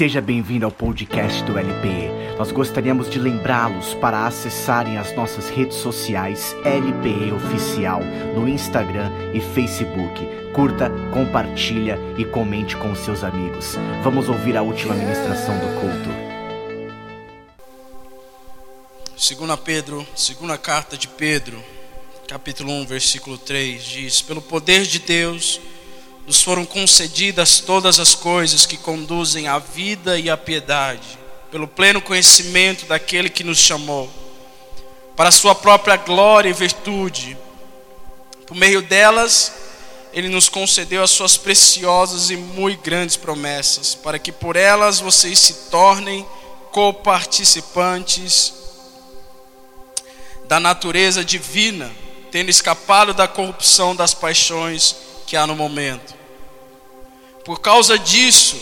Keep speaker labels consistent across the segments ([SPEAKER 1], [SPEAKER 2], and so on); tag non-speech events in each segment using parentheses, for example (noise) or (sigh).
[SPEAKER 1] Seja bem-vindo ao podcast do LPE. Nós gostaríamos de lembrá-los para acessarem as nossas redes sociais LPE Oficial no Instagram e Facebook. Curta, compartilha e comente com seus amigos. Vamos ouvir a última ministração do culto.
[SPEAKER 2] 2 Pedro, segunda carta de Pedro, capítulo 1, versículo 3 diz: Pelo poder de Deus nos foram concedidas todas as coisas que conduzem à vida e à piedade, pelo pleno conhecimento daquele que nos chamou, para a sua própria glória e virtude. Por meio delas, ele nos concedeu as suas preciosas e muito grandes promessas, para que por elas vocês se tornem coparticipantes da natureza divina, tendo escapado da corrupção das paixões que há no momento. Por causa disso,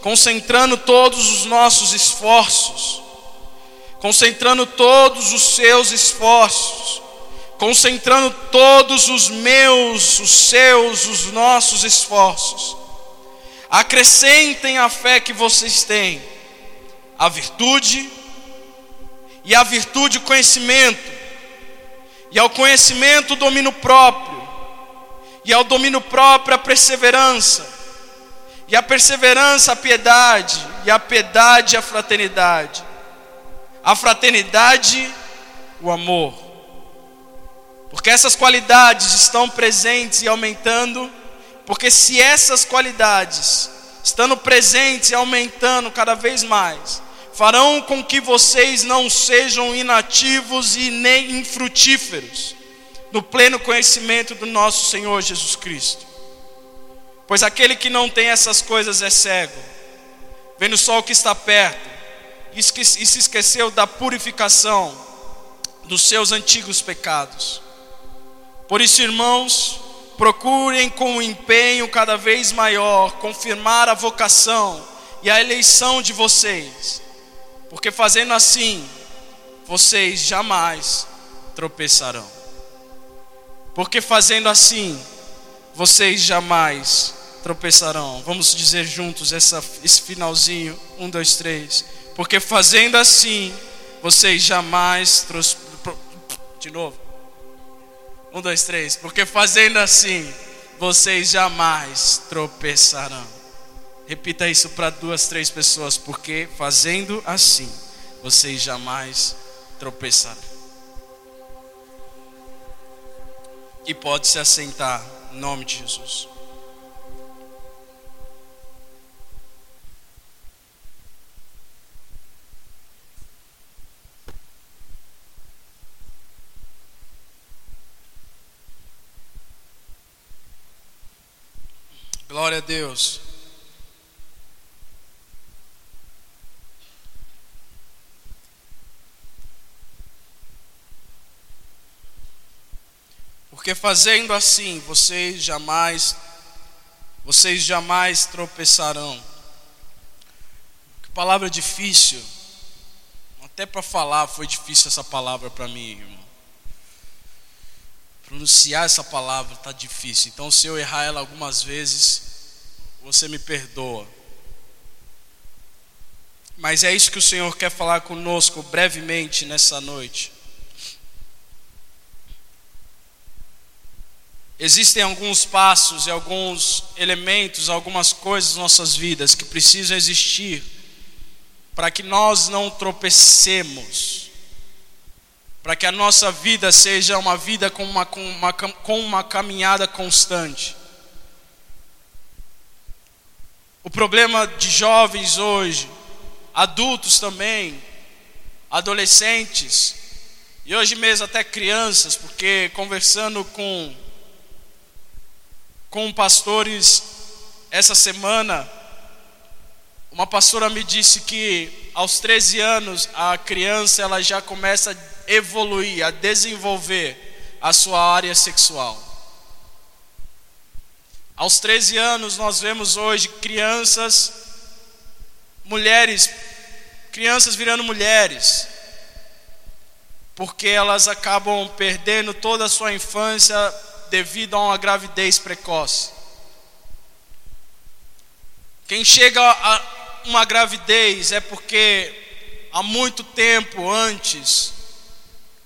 [SPEAKER 2] concentrando todos os nossos esforços, concentrando todos os seus esforços, concentrando todos os meus, os seus, os nossos esforços. Acrescentem a fé que vocês têm, a virtude, e a virtude o conhecimento, e ao conhecimento o domínio próprio, e ao domínio próprio a perseverança, e a perseverança, a piedade, e a piedade, a fraternidade, a fraternidade, o amor. Porque essas qualidades estão presentes e aumentando, porque se essas qualidades estando presentes e aumentando cada vez mais, farão com que vocês não sejam inativos e nem infrutíferos no pleno conhecimento do nosso Senhor Jesus Cristo. Pois aquele que não tem essas coisas é cego, vendo só o que está perto, e se esqueceu da purificação dos seus antigos pecados. Por isso, irmãos, procurem com um empenho cada vez maior confirmar a vocação e a eleição de vocês, porque fazendo assim, vocês jamais tropeçarão. Porque fazendo assim, vocês jamais tropeçarão. Vamos dizer juntos essa, esse finalzinho. Um, dois, três. Porque fazendo assim, vocês jamais. De novo. Um, dois, três. Porque fazendo assim, vocês jamais tropeçarão. Repita isso para duas, três pessoas. Porque fazendo assim, vocês jamais tropeçarão. E pode se assentar, em nome de Jesus. Glória a Deus. Porque fazendo assim, vocês jamais vocês jamais tropeçarão. Que palavra difícil. Até para falar foi difícil essa palavra para mim, irmão. Pronunciar essa palavra está difícil. Então, se eu errar ela algumas vezes, você me perdoa. Mas é isso que o Senhor quer falar conosco brevemente nessa noite. Existem alguns passos e alguns elementos, algumas coisas nas nossas vidas que precisam existir para que nós não tropecemos para que a nossa vida seja uma vida com uma, com uma, com uma caminhada constante. O problema de jovens hoje, adultos também, adolescentes, e hoje mesmo até crianças, porque conversando com, com pastores essa semana, uma pastora me disse que aos 13 anos a criança ela já começa a evoluir, a desenvolver a sua área sexual. Aos 13 anos, nós vemos hoje crianças, mulheres, crianças virando mulheres, porque elas acabam perdendo toda a sua infância devido a uma gravidez precoce. Quem chega a, uma gravidez é porque há muito tempo antes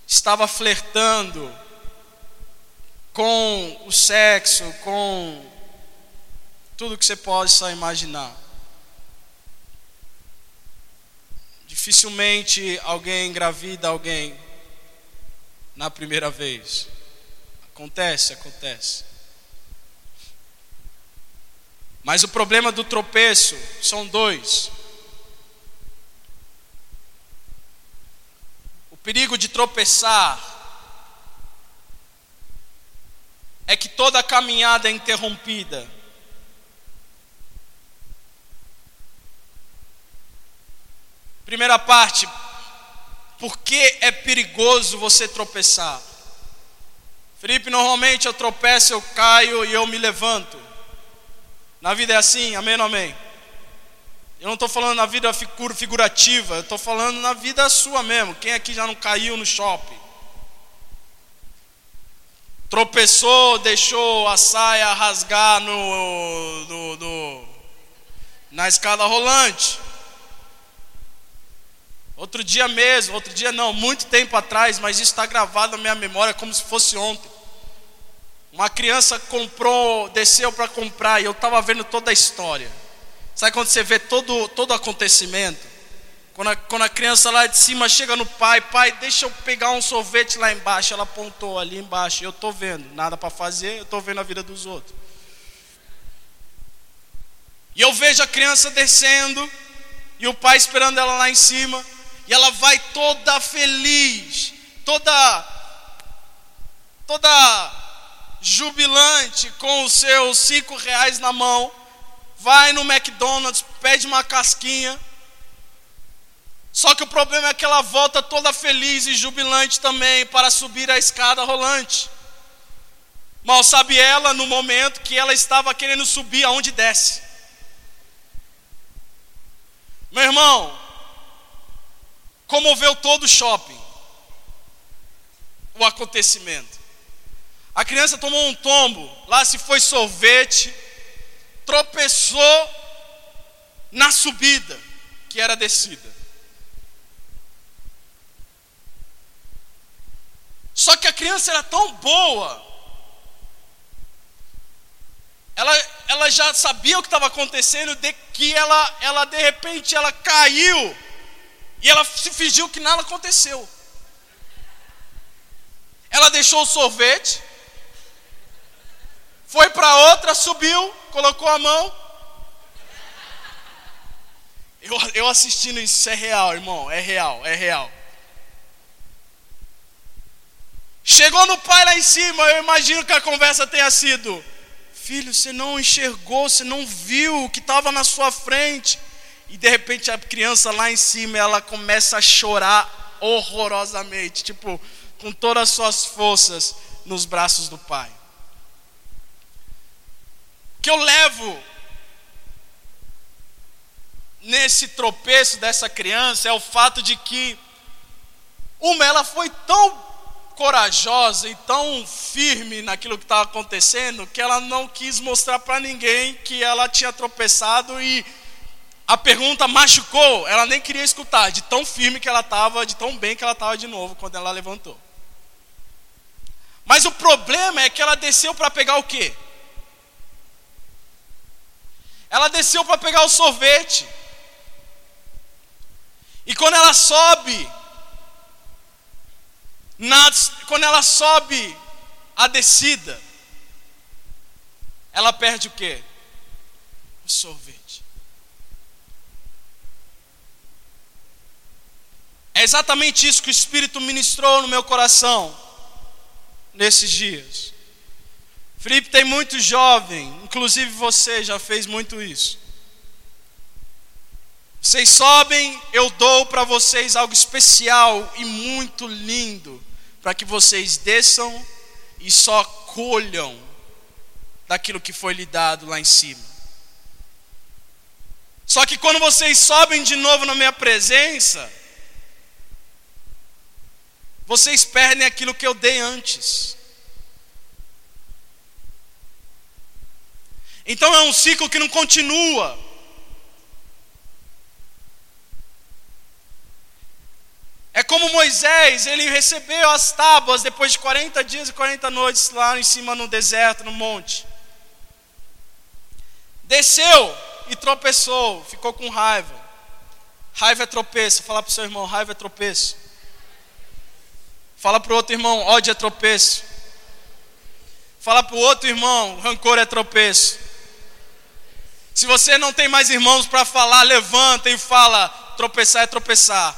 [SPEAKER 2] estava flertando com o sexo, com tudo que você possa imaginar. Dificilmente alguém engravida alguém na primeira vez. Acontece, acontece. Mas o problema do tropeço são dois. O perigo de tropeçar é que toda a caminhada é interrompida. Primeira parte, por que é perigoso você tropeçar? Felipe, normalmente eu tropeço, eu caio e eu me levanto. Na vida é assim, amém ou amém? Eu não estou falando na vida figurativa, eu estou falando na vida sua mesmo. Quem aqui já não caiu no shopping? Tropeçou, deixou a saia rasgar no, no, no na escada rolante. Outro dia mesmo, outro dia não, muito tempo atrás, mas isso está gravado na minha memória como se fosse ontem. Uma criança comprou, desceu para comprar e eu estava vendo toda a história. Sabe quando você vê todo todo acontecimento? Quando a, quando a criança lá de cima chega no pai, pai, deixa eu pegar um sorvete lá embaixo. Ela apontou ali embaixo. Eu estou vendo, nada para fazer, eu estou vendo a vida dos outros. E eu vejo a criança descendo e o pai esperando ela lá em cima. E ela vai toda feliz, toda toda jubilante com os seus cinco reais na mão, vai no McDonald's, pede uma casquinha. Só que o problema é que ela volta toda feliz e jubilante também para subir a escada rolante. Mal sabe ela no momento que ela estava querendo subir aonde desce. Meu irmão, comoveu todo o shopping. O acontecimento. A criança tomou um tombo, lá se foi sorvete, tropeçou na subida, que era descida. Só que a criança era tão boa, ela, ela já sabia o que estava acontecendo, de que ela, ela de repente ela caiu e ela se fingiu que nada aconteceu. Ela deixou o sorvete, foi para outra, subiu, colocou a mão. Eu, eu assistindo isso, isso é real, irmão, é real, é real. Chegou no pai lá em cima, eu imagino que a conversa tenha sido: Filho, você não enxergou, você não viu o que estava na sua frente. E de repente a criança lá em cima, ela começa a chorar horrorosamente, tipo, com todas as suas forças nos braços do pai. O que eu levo nesse tropeço dessa criança é o fato de que uma ela foi tão corajosa e tão firme naquilo que estava acontecendo que ela não quis mostrar para ninguém que ela tinha tropeçado e a pergunta machucou, ela nem queria escutar, de tão firme que ela estava, de tão bem que ela estava de novo quando ela levantou. Mas o problema é que ela desceu para pegar o quê? Ela desceu para pegar o sorvete. E quando ela sobe, na, quando ela sobe a descida, ela perde o quê? O sorvete. É exatamente isso que o Espírito ministrou no meu coração nesses dias. Felipe tem muito jovem, inclusive você já fez muito isso. Vocês sobem, eu dou para vocês algo especial e muito lindo, para que vocês desçam e só colham daquilo que foi lhe dado lá em cima. Só que quando vocês sobem de novo na minha presença, vocês perdem aquilo que eu dei antes. Então é um ciclo que não continua. É como Moisés, ele recebeu as tábuas depois de 40 dias e 40 noites lá em cima no deserto, no monte. Desceu e tropeçou, ficou com raiva. Raiva é tropeço, falar para o seu irmão, raiva é tropeço. Fala para o outro irmão, ódio é tropeço. Fala para o outro irmão, rancor é tropeço. Se você não tem mais irmãos para falar, levanta e fala: tropeçar é tropeçar.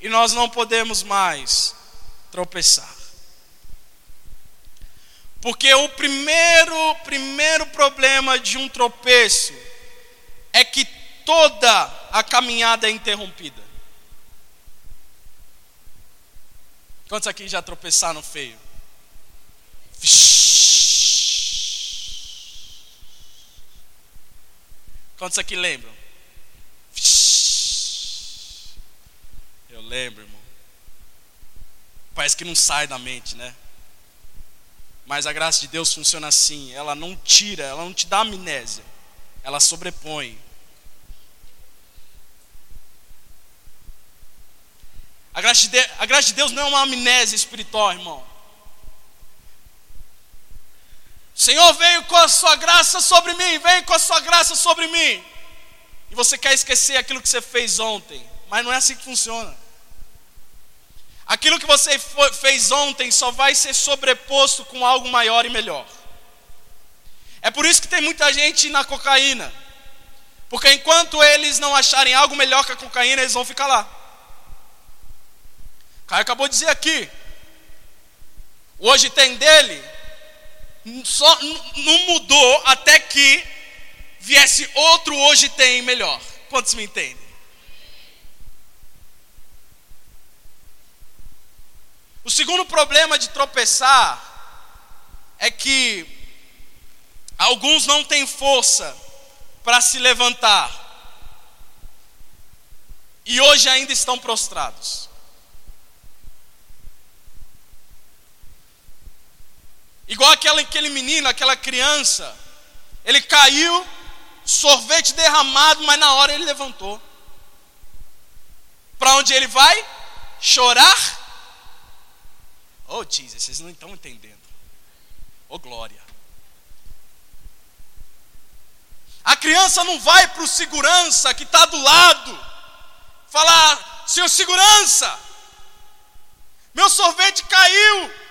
[SPEAKER 2] E nós não podemos mais tropeçar. Porque o primeiro, primeiro problema de um tropeço é que toda a caminhada é interrompida. Quantos aqui já tropeçaram feio? Quantos aqui lembram? Eu lembro, irmão. Parece que não sai da mente, né? Mas a graça de Deus funciona assim: ela não tira, ela não te dá amnésia, ela sobrepõe. A graça, de Deus, a graça de Deus não é uma amnésia espiritual, irmão. O Senhor veio com a sua graça sobre mim, veio com a sua graça sobre mim. E você quer esquecer aquilo que você fez ontem, mas não é assim que funciona. Aquilo que você fez ontem só vai ser sobreposto com algo maior e melhor. É por isso que tem muita gente na cocaína. Porque enquanto eles não acharem algo melhor que a cocaína, eles vão ficar lá. Caio acabou de dizer aqui. Hoje tem dele, só não mudou até que viesse outro hoje tem melhor. Quantos me entendem? O segundo problema de tropeçar é que alguns não têm força para se levantar e hoje ainda estão prostrados. Igual aquela, aquele menino, aquela criança, ele caiu, sorvete derramado, mas na hora ele levantou. Para onde ele vai? Chorar Oh, Jesus, vocês não estão entendendo. Oh, glória. A criança não vai para o segurança que está do lado, falar: Senhor segurança, meu sorvete caiu.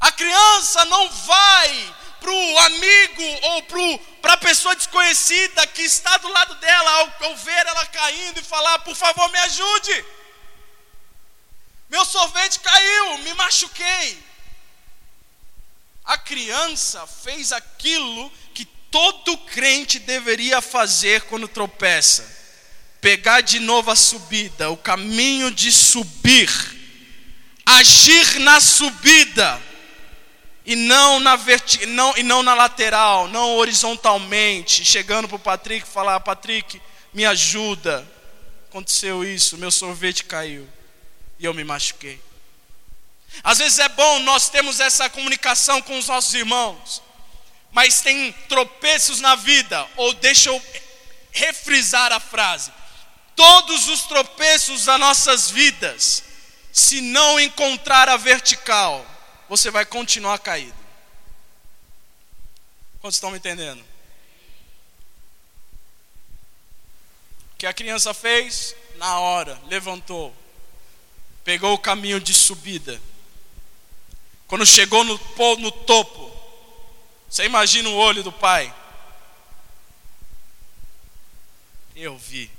[SPEAKER 2] A criança não vai para o amigo ou para a pessoa desconhecida que está do lado dela ao, ao ver ela caindo e falar: Por favor, me ajude. Meu sorvete caiu, me machuquei. A criança fez aquilo que todo crente deveria fazer quando tropeça: pegar de novo a subida, o caminho de subir, agir na subida e não na verti não, e não na lateral, não horizontalmente, chegando para o Patrick falar: Patrick, me ajuda. Aconteceu isso, meu sorvete caiu e eu me machuquei. Às vezes é bom nós termos essa comunicação com os nossos irmãos, mas tem tropeços na vida, ou deixa eu refrisar a frase: todos os tropeços das nossas vidas, se não encontrar a vertical, você vai continuar caído. Quantos estão me entendendo? O que a criança fez? Na hora, levantou, pegou o caminho de subida. Quando chegou no, no topo, você imagina o olho do pai? Eu vi.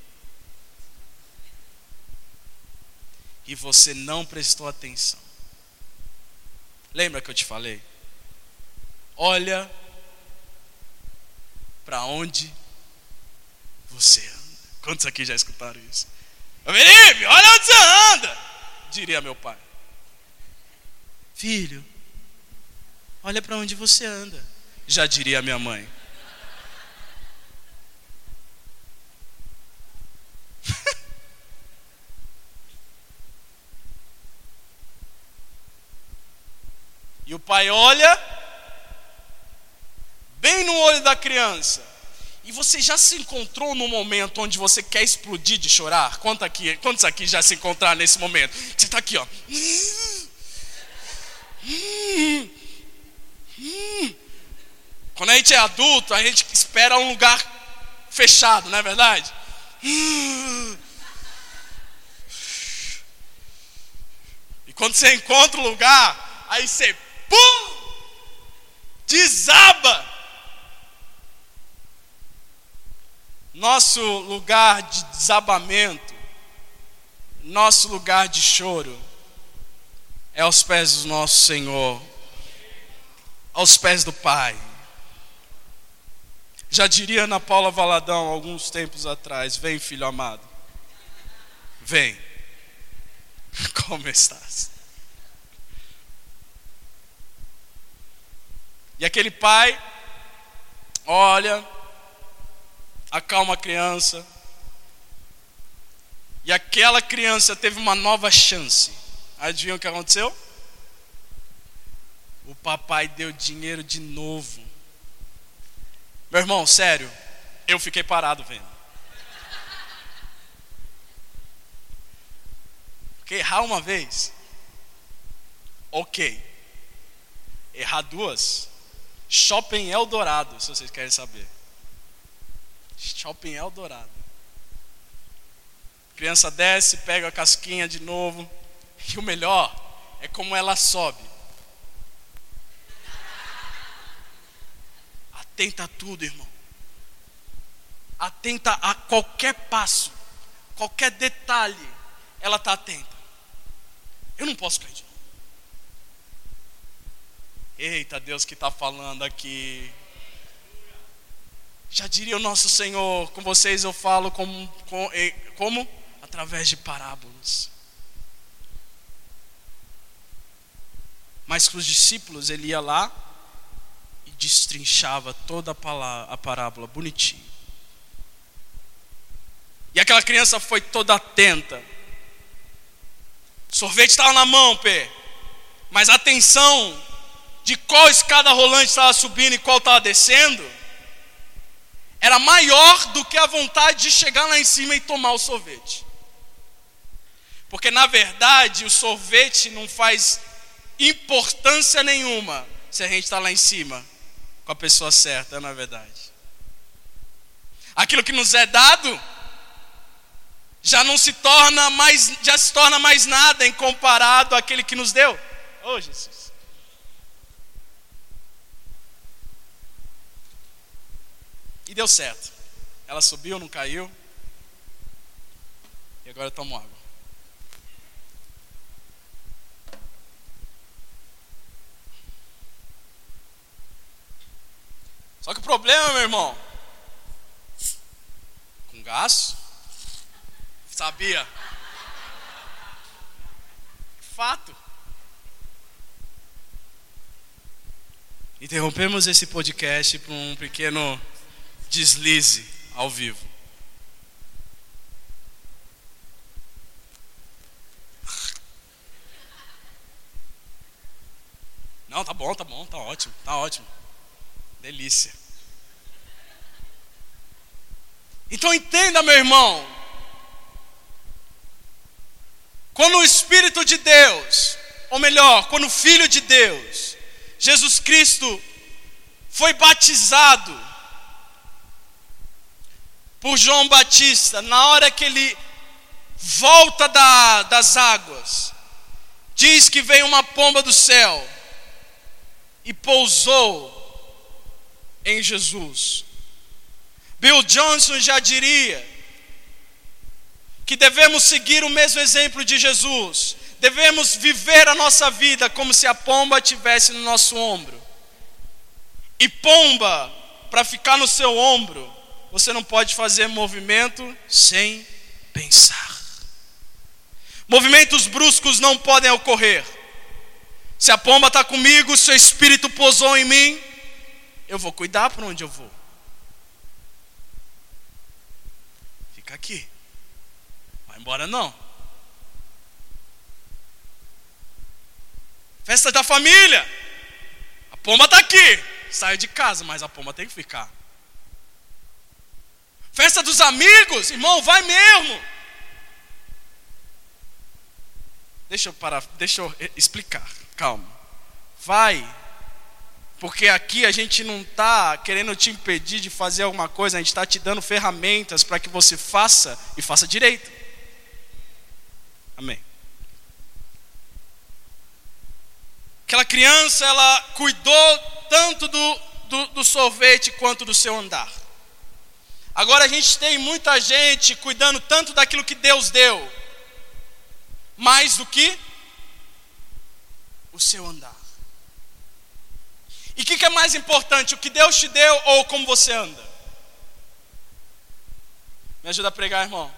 [SPEAKER 2] E você não prestou atenção. Lembra que eu te falei? Olha para onde você anda. Quantos aqui já escutaram isso? Felipe, olha onde você anda diria meu pai. Filho, olha para onde você anda, já diria minha mãe. (laughs) e o pai olha, bem no olho da criança. E você já se encontrou no momento onde você quer explodir de chorar? Quantos aqui, quantos aqui já se encontraram nesse momento? Você está aqui, ó. Quando a gente é adulto, a gente espera um lugar fechado, não é verdade? E quando você encontra o lugar, aí você pum, desaba. Nosso lugar de desabamento, nosso lugar de choro, é aos pés do nosso Senhor, aos pés do Pai. Já diria Ana Paula Valadão alguns tempos atrás: Vem, filho amado, vem, (laughs) como estás? E aquele pai olha, acalma a criança, e aquela criança teve uma nova chance. Adivinha o que aconteceu? O papai deu dinheiro de novo. Meu irmão, sério, eu fiquei parado vendo. Porque errar uma vez, ok. Errar duas, Shopping Eldorado, se vocês querem saber. Shopping Eldorado. criança desce, pega a casquinha de novo. E o melhor é como ela sobe. Atenta a tudo, irmão. Atenta a qualquer passo, qualquer detalhe, ela está atenta. Eu não posso cair. Eita, Deus que está falando aqui. Já diria o nosso Senhor, com vocês eu falo como, como, como? Através de parábolas. Mas com os discípulos ele ia lá destrinchava toda a, palavra, a parábola bonitinho. E aquela criança foi toda atenta. Sorvete estava na mão, Pê. Mas atenção de qual escada rolante estava subindo e qual estava descendo era maior do que a vontade de chegar lá em cima e tomar o sorvete. Porque na verdade o sorvete não faz importância nenhuma se a gente está lá em cima com a pessoa certa, na verdade. Aquilo que nos é dado já não se torna mais, já se torna mais nada em comparado àquele que nos deu. Oh, Jesus. E deu certo. Ela subiu, não caiu. E agora eu tomo água. Só que o problema, meu irmão, com gás, sabia? Fato. Interrompemos esse podcast para um pequeno deslize ao vivo. Não, tá bom, tá bom, tá ótimo, tá ótimo. Delícia. Então entenda, meu irmão. Quando o Espírito de Deus, ou melhor, quando o Filho de Deus, Jesus Cristo, foi batizado por João Batista, na hora que ele volta da, das águas, diz que veio uma pomba do céu e pousou em Jesus. Bill Johnson já diria que devemos seguir o mesmo exemplo de Jesus, devemos viver a nossa vida como se a pomba tivesse no nosso ombro. E pomba, para ficar no seu ombro, você não pode fazer movimento sem pensar. Movimentos bruscos não podem ocorrer. Se a pomba está comigo, seu espírito pousou em mim, eu vou cuidar para onde eu vou. Fica aqui. Vai embora não. Festa da família. A pomba está aqui. saio de casa, mas a pomba tem que ficar. Festa dos amigos, irmão, vai mesmo. Deixa eu parar, deixa eu explicar, calma. Vai, porque aqui a gente não está querendo te impedir de fazer alguma coisa, a gente está te dando ferramentas para que você faça e faça direito. Amém. Aquela criança, ela cuidou tanto do, do, do sorvete quanto do seu andar. Agora a gente tem muita gente cuidando tanto daquilo que Deus deu, mais do que o seu andar. E o que, que, é mais importante, o que Deus te deu ou como você anda? Me ajuda a pregar, irmão.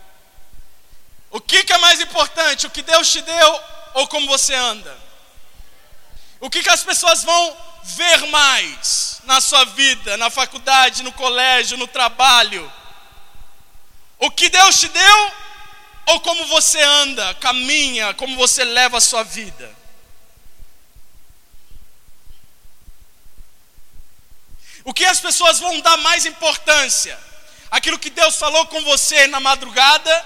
[SPEAKER 2] O que, que é mais importante, o que Deus te deu ou como você anda? O que, que as pessoas vão ver mais na sua vida, na faculdade, no colégio, no trabalho? O que Deus te deu ou como você anda, caminha, como você leva a sua vida? O que as pessoas vão dar mais importância? Aquilo que Deus falou com você na madrugada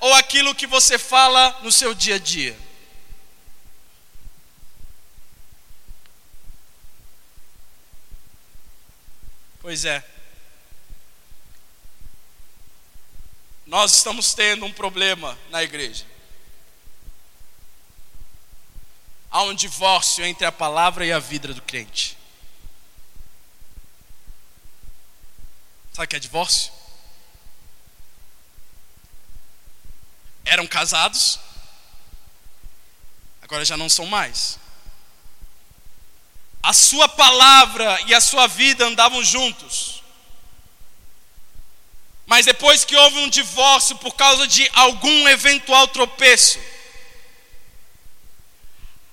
[SPEAKER 2] ou aquilo que você fala no seu dia a dia? Pois é. Nós estamos tendo um problema na igreja. Há um divórcio entre a palavra e a vida do crente. Sabe o que é divórcio? Eram casados, agora já não são mais. A sua palavra e a sua vida andavam juntos. Mas depois que houve um divórcio por causa de algum eventual tropeço,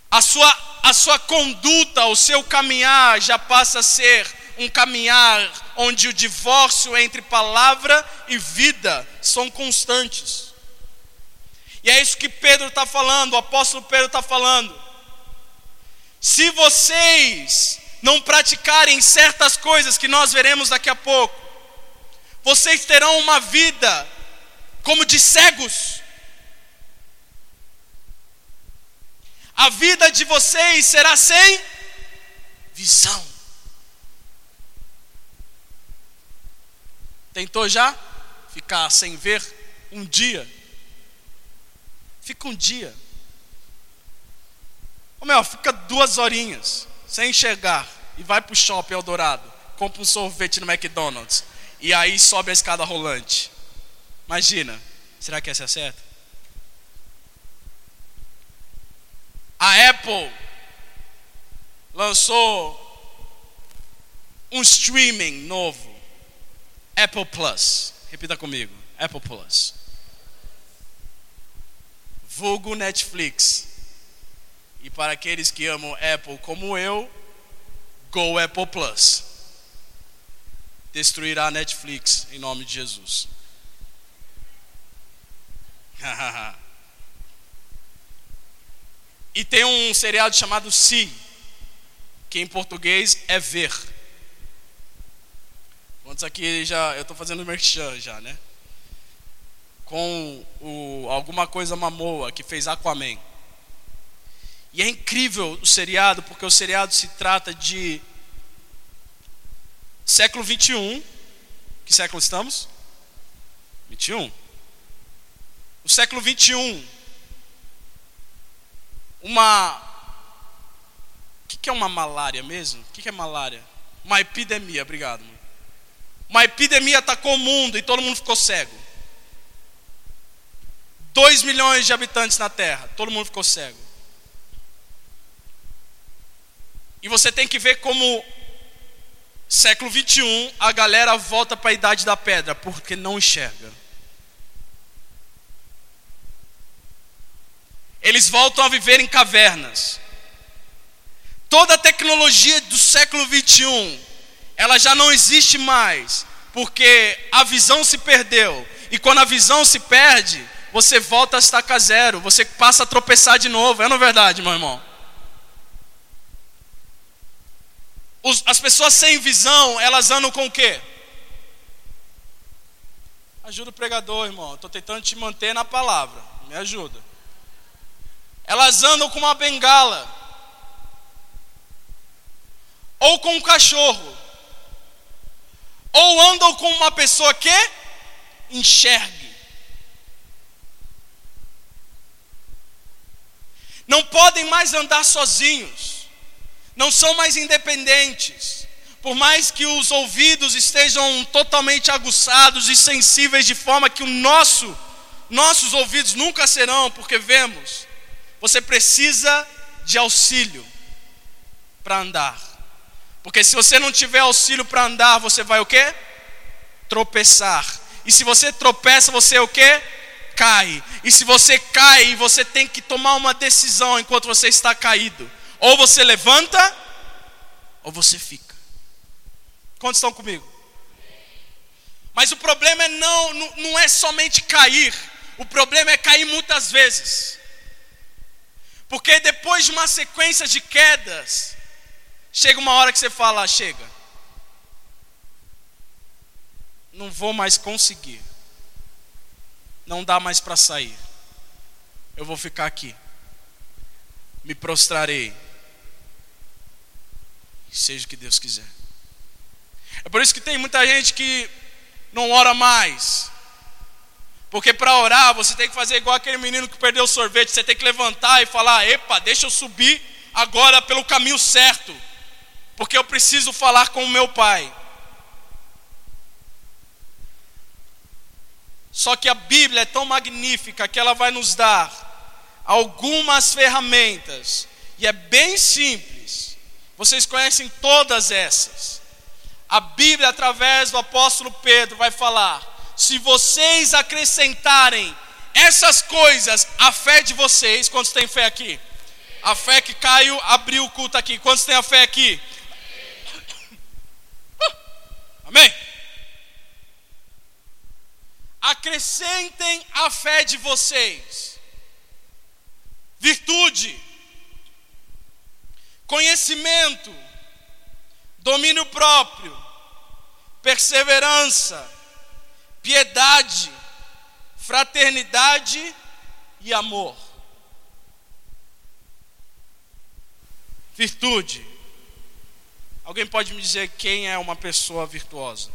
[SPEAKER 2] a sua, a sua conduta, o seu caminhar já passa a ser um caminhar onde o divórcio entre palavra e vida são constantes. E é isso que Pedro está falando, o apóstolo Pedro está falando. Se vocês não praticarem certas coisas que nós veremos daqui a pouco, vocês terão uma vida como de cegos. A vida de vocês será sem visão. Tentou já ficar sem ver um dia? Fica um dia. Ô meu, fica duas horinhas sem enxergar e vai pro shopping Eldorado, compra um sorvete no McDonald's e aí sobe a escada rolante. Imagina, será que essa é certa? A Apple lançou um streaming novo, Apple Plus. Repita comigo, Apple Plus. Vulgo Netflix. E para aqueles que amam Apple como eu, Go Apple Plus destruirá a Netflix em nome de Jesus. (laughs) e tem um seriado chamado Si, que em português é ver. Quantos aqui já. Eu estou fazendo merchan já, né? Com o, alguma coisa mamoa que fez Aquaman. E é incrível o seriado, porque o seriado se trata de Século 21. Que século estamos? 21. No século 21. Uma. O que, que é uma malária mesmo? O que, que é malária? Uma epidemia, obrigado. Uma epidemia atacou o mundo e todo mundo ficou cego. 2 milhões de habitantes na Terra, todo mundo ficou cego. E você tem que ver como Século 21, a galera volta para a idade da pedra porque não enxerga. Eles voltam a viver em cavernas. Toda a tecnologia do século 21, ela já não existe mais, porque a visão se perdeu. E quando a visão se perde, você volta a estaca zero, você passa a tropeçar de novo. É não é verdade, meu irmão? O Os, as pessoas sem visão, elas andam com o quê? Ajuda o pregador, irmão. Estou tentando te manter na palavra. Me ajuda. Elas andam com uma bengala. Ou com um cachorro. Ou andam com uma pessoa que enxergue. Não podem mais andar sozinhos. Não são mais independentes. Por mais que os ouvidos estejam totalmente aguçados e sensíveis de forma que o nosso nossos ouvidos nunca serão, porque vemos, você precisa de auxílio para andar. Porque se você não tiver auxílio para andar, você vai o quê? Tropeçar. E se você tropeça, você o quê? Cai. E se você cai, você tem que tomar uma decisão enquanto você está caído. Ou você levanta, ou você fica. Quantos estão comigo? Mas o problema é não, não é somente cair. O problema é cair muitas vezes. Porque depois de uma sequência de quedas, chega uma hora que você fala: chega, não vou mais conseguir, não dá mais para sair, eu vou ficar aqui, me prostrarei, seja o que Deus quiser. É por isso que tem muita gente que não ora mais, porque para orar você tem que fazer igual aquele menino que perdeu o sorvete, você tem que levantar e falar: "Epa, deixa eu subir agora pelo caminho certo, porque eu preciso falar com o meu pai". Só que a Bíblia é tão magnífica que ela vai nos dar algumas ferramentas, e é bem simples. Vocês conhecem todas essas. A Bíblia, através do apóstolo Pedro, vai falar: se vocês acrescentarem essas coisas à fé de vocês, quantos têm fé aqui? A fé que Caio abriu o culto aqui, quantos têm a fé aqui? (coughs) Amém? Acrescentem a fé de vocês, virtude, conhecimento, domínio próprio, perseverança, piedade, fraternidade e amor. Virtude. Alguém pode me dizer quem é uma pessoa virtuosa?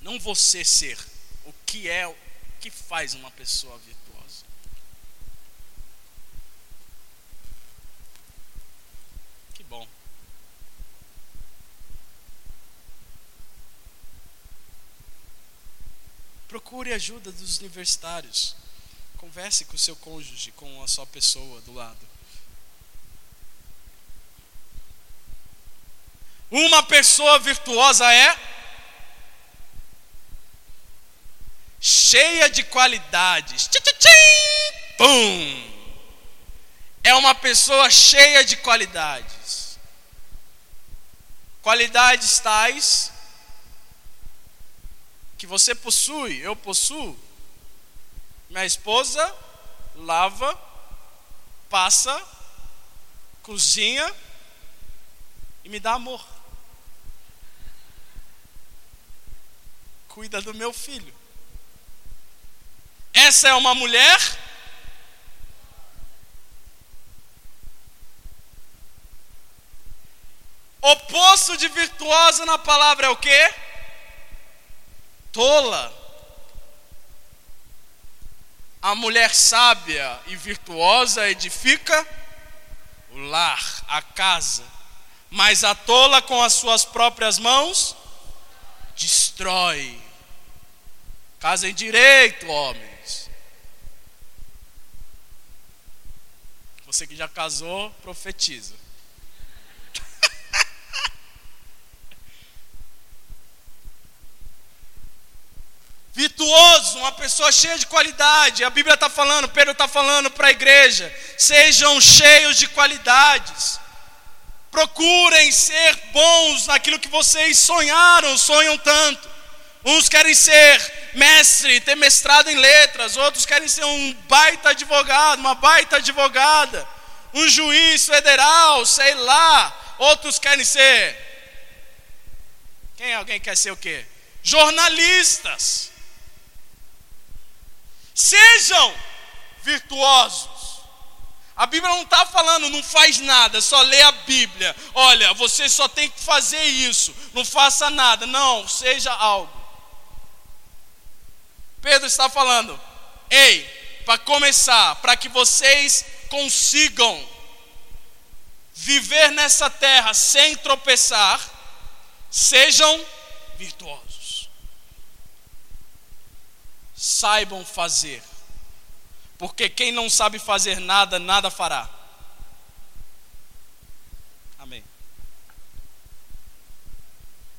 [SPEAKER 2] Não você ser, o que é, que faz uma pessoa virtuosa. Procure ajuda dos universitários. Converse com o seu cônjuge, com a sua pessoa do lado. Uma pessoa virtuosa é cheia de qualidades. Pum! É uma pessoa cheia de qualidades. Qualidades tais que você possui, eu possuo. Minha esposa lava, passa, cozinha e me dá amor. Cuida do meu filho. Essa é uma mulher Oposto de virtuosa na palavra é o quê? tola. A mulher sábia e virtuosa edifica o lar, a casa, mas a tola com as suas próprias mãos destrói. Casem direito, homens. Você que já casou, profetiza. (laughs) virtuoso, uma pessoa cheia de qualidade. A Bíblia está falando, Pedro está falando para a igreja: sejam cheios de qualidades. Procurem ser bons naquilo que vocês sonharam, sonham tanto. Uns querem ser mestre, ter mestrado em letras, outros querem ser um baita advogado, uma baita advogada, um juiz federal, sei lá. Outros querem ser. Quem alguém quer ser o quê? Jornalistas. Sejam virtuosos. A Bíblia não está falando, não faz nada, só lê a Bíblia. Olha, você só tem que fazer isso, não faça nada. Não, seja algo. Pedro está falando, ei, para começar, para que vocês consigam viver nessa terra sem tropeçar, sejam virtuosos. Saibam fazer, porque quem não sabe fazer nada, nada fará. Amém.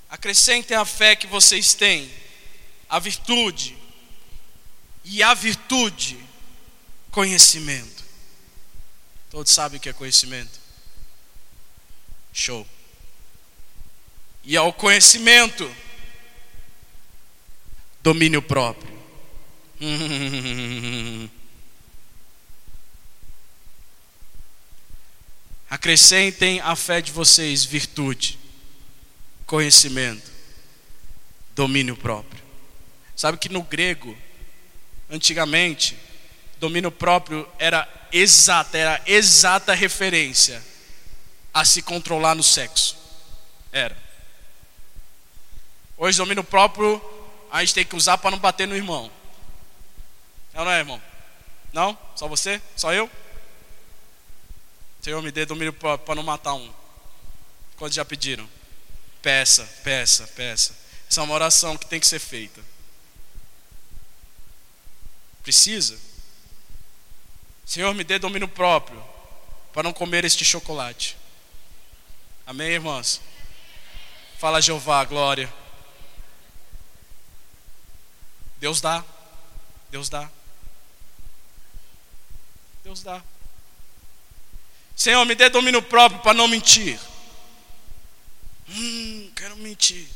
[SPEAKER 2] Acrescentem a fé que vocês têm, a virtude, e a virtude, conhecimento. Todos sabem o que é conhecimento? Show. E ao conhecimento, domínio próprio. (laughs) Acrescentem à fé de vocês virtude, conhecimento, domínio próprio. Sabe que no grego antigamente, domínio próprio era exata, era exata referência a se controlar no sexo. Era. Hoje, domínio próprio, a gente tem que usar para não bater no irmão. É ou não é, irmão? Não? Só você? Só eu? Senhor, me dê domínio próprio para não matar um. Quando já pediram? Peça, peça, peça. Essa é uma oração que tem que ser feita. Precisa. Senhor, me dê domínio próprio para não comer este chocolate. Amém, irmãos? Fala Jeová, glória. Deus dá. Deus dá. Deus dá. Senhor, me dê domínio próprio para não mentir. Hum, quero mentir.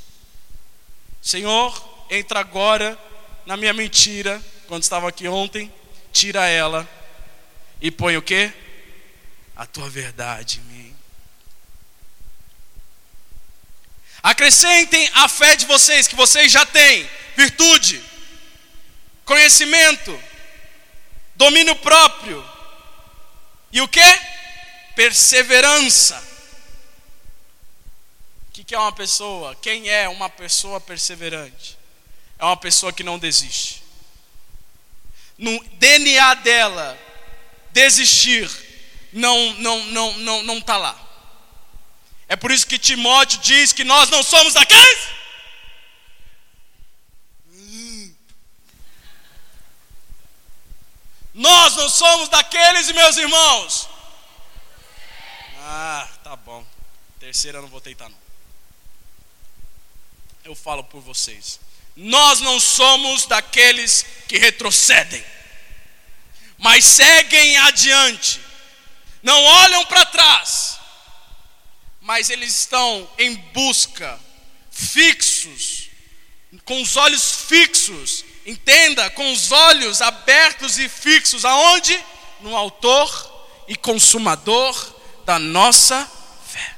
[SPEAKER 2] Senhor, entra agora na minha mentira quando estava aqui ontem, tira ela e põe o que? A tua verdade em mim. Acrescentem a fé de vocês, que vocês já têm, virtude, conhecimento, domínio próprio e o que? Perseverança. O que é uma pessoa? Quem é uma pessoa perseverante? É uma pessoa que não desiste no DNA dela desistir não não não não não tá lá. É por isso que Timóteo diz que nós não somos daqueles Nós não somos daqueles, meus irmãos. Ah, tá bom. Terceira eu não vou tentar não. Eu falo por vocês. Nós não somos daqueles que retrocedem, mas seguem adiante, não olham para trás, mas eles estão em busca, fixos, com os olhos fixos, entenda, com os olhos abertos e fixos, aonde? No Autor e Consumador da nossa fé.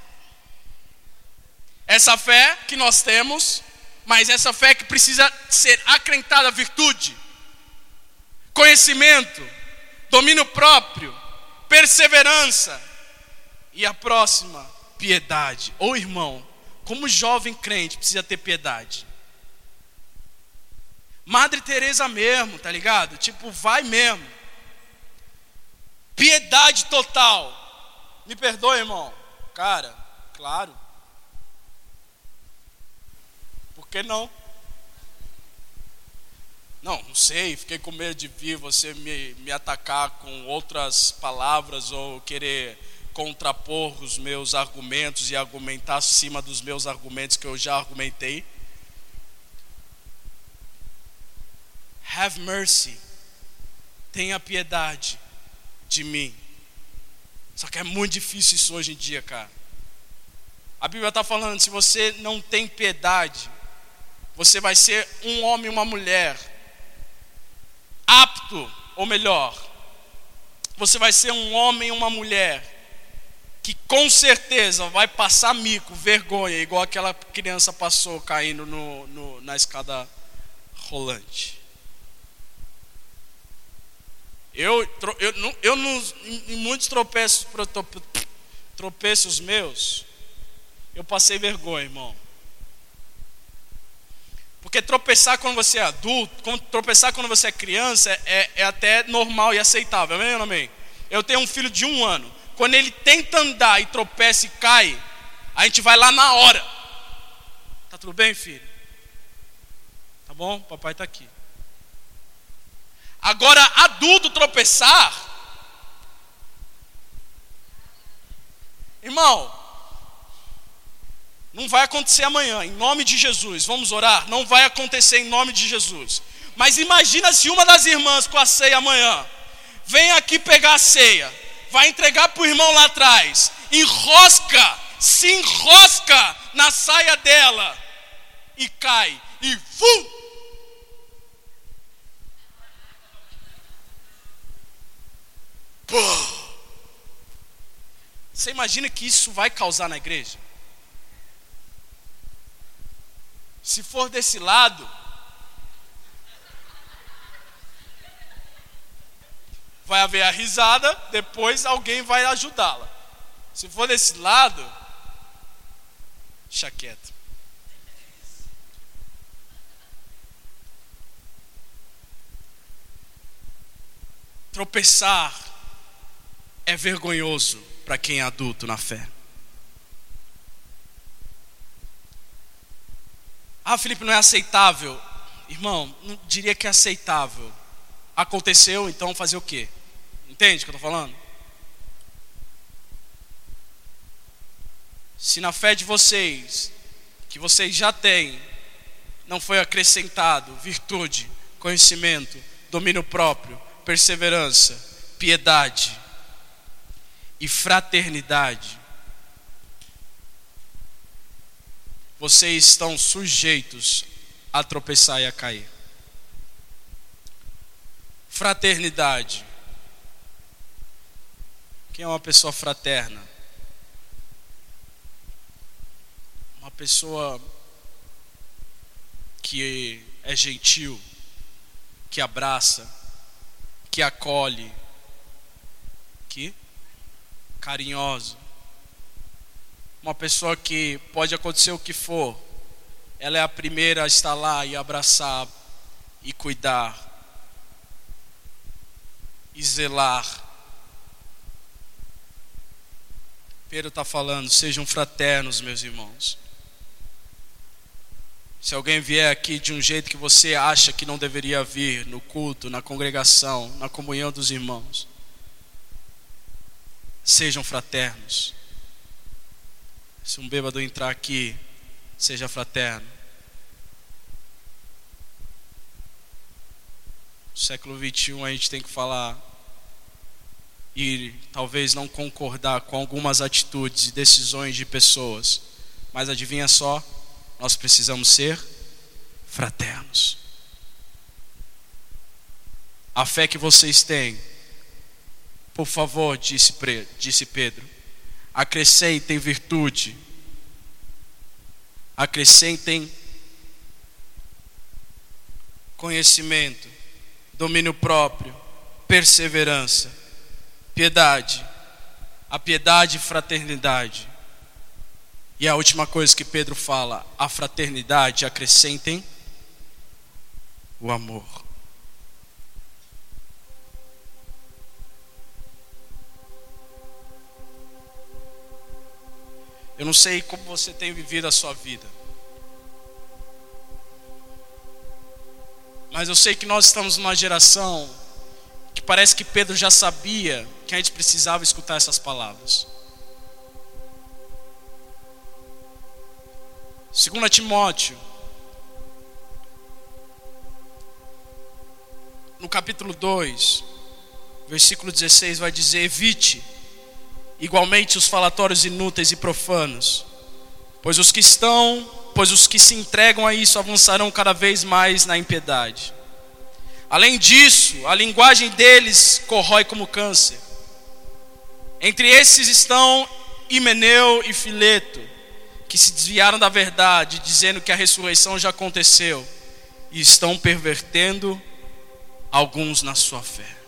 [SPEAKER 2] Essa fé que nós temos mas essa fé que precisa ser acrentada à virtude, conhecimento, domínio próprio, perseverança e a próxima, piedade. Ou irmão, como jovem crente precisa ter piedade. Madre Teresa mesmo, tá ligado? Tipo, vai mesmo. Piedade total. Me perdoe, irmão. Cara, claro. Que não? Não, não sei, fiquei com medo de vir você me, me atacar com outras palavras ou querer contrapor os meus argumentos e argumentar acima dos meus argumentos que eu já argumentei. Have mercy, tenha piedade de mim. Só que é muito difícil isso hoje em dia, cara. A Bíblia está falando: se você não tem piedade, você vai ser um homem e uma mulher apto, ou melhor, você vai ser um homem e uma mulher que com certeza vai passar mico, vergonha, igual aquela criança passou caindo no, no, na escada rolante. Eu, eu, eu, em muitos tropeços, tropeços meus, eu passei vergonha, irmão. Porque tropeçar quando você é adulto, tropeçar quando você é criança, é, é até normal e aceitável. Amém ou amém? Eu tenho um filho de um ano. Quando ele tenta andar e tropeça e cai, a gente vai lá na hora. Tá tudo bem, filho? Tá bom? Papai está aqui. Agora, adulto tropeçar, irmão, não vai acontecer amanhã, em nome de Jesus. Vamos orar? Não vai acontecer em nome de Jesus. Mas imagina se uma das irmãs com a ceia amanhã vem aqui pegar a ceia, vai entregar para o irmão lá atrás, enrosca, se enrosca na saia dela e cai, e vum! Pô! Você imagina que isso vai causar na igreja? Se for desse lado, vai haver a risada, depois alguém vai ajudá-la. Se for desse lado, deixa quieto. Tropeçar é vergonhoso para quem é adulto na fé. Ah, Felipe, não é aceitável. Irmão, não diria que é aceitável. Aconteceu, então fazer o quê? Entende o que eu estou falando? Se na fé de vocês, que vocês já têm, não foi acrescentado virtude, conhecimento, domínio próprio, perseverança, piedade e fraternidade, vocês estão sujeitos a tropeçar e a cair. Fraternidade. Quem é uma pessoa fraterna? Uma pessoa que é gentil, que abraça, que acolhe, que carinhoso uma pessoa que pode acontecer o que for, ela é a primeira a estar lá e abraçar e cuidar e zelar. Pedro está falando, sejam fraternos, meus irmãos. Se alguém vier aqui de um jeito que você acha que não deveria vir no culto, na congregação, na comunhão dos irmãos, sejam fraternos. Se um bêbado entrar aqui, seja fraterno. No século 21 a gente tem que falar e talvez não concordar com algumas atitudes e decisões de pessoas, mas adivinha só, nós precisamos ser fraternos. A fé que vocês têm, por favor, disse Pedro, acrescentem virtude, acrescentem conhecimento, domínio próprio, perseverança, piedade, a piedade e fraternidade. E a última coisa que Pedro fala, a fraternidade, acrescentem o amor. Eu não sei como você tem vivido a sua vida. Mas eu sei que nós estamos numa geração que parece que Pedro já sabia que a gente precisava escutar essas palavras. 2 Timóteo, no capítulo 2, versículo 16, vai dizer: Evite igualmente os falatórios inúteis e profanos, pois os que estão pois os que se entregam a isso avançarão cada vez mais na impiedade. Além disso, a linguagem deles corrói como câncer. Entre esses estão Himeneu e Fileto, que se desviaram da verdade, dizendo que a ressurreição já aconteceu, e estão pervertendo alguns na sua fé.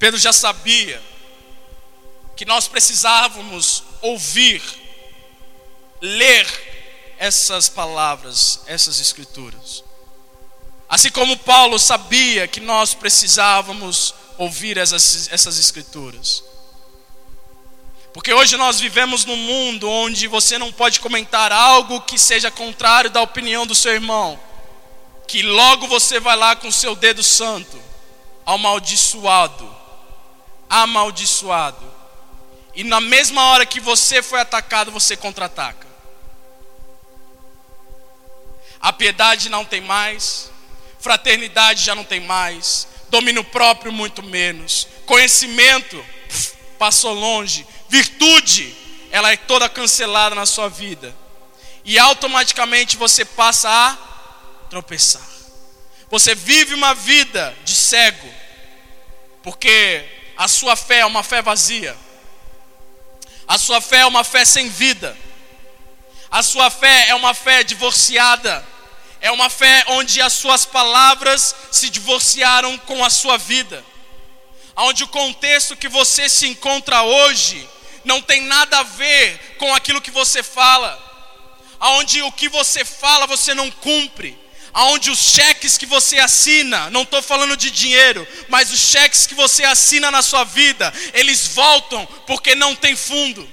[SPEAKER 2] Pedro já sabia que nós precisávamos ouvir, ler essas palavras, essas escrituras. Assim como Paulo sabia que nós precisávamos ouvir essas, essas escrituras. Porque hoje nós vivemos num mundo onde você não pode comentar algo que seja contrário da opinião do seu irmão, que logo você vai lá com seu dedo santo, amaldiçoado, amaldiçoado. E na mesma hora que você foi atacado, você contra-ataca. A piedade não tem mais, fraternidade já não tem mais, domínio próprio muito menos, conhecimento pff, passou longe, virtude ela é toda cancelada na sua vida. E automaticamente você passa a tropeçar. Você vive uma vida de cego, porque a sua fé é uma fé vazia. A sua fé é uma fé sem vida. A sua fé é uma fé divorciada. É uma fé onde as suas palavras se divorciaram com a sua vida. Onde o contexto que você se encontra hoje não tem nada a ver com aquilo que você fala. Onde o que você fala você não cumpre aonde os cheques que você assina, não estou falando de dinheiro, mas os cheques que você assina na sua vida, eles voltam porque não tem fundo.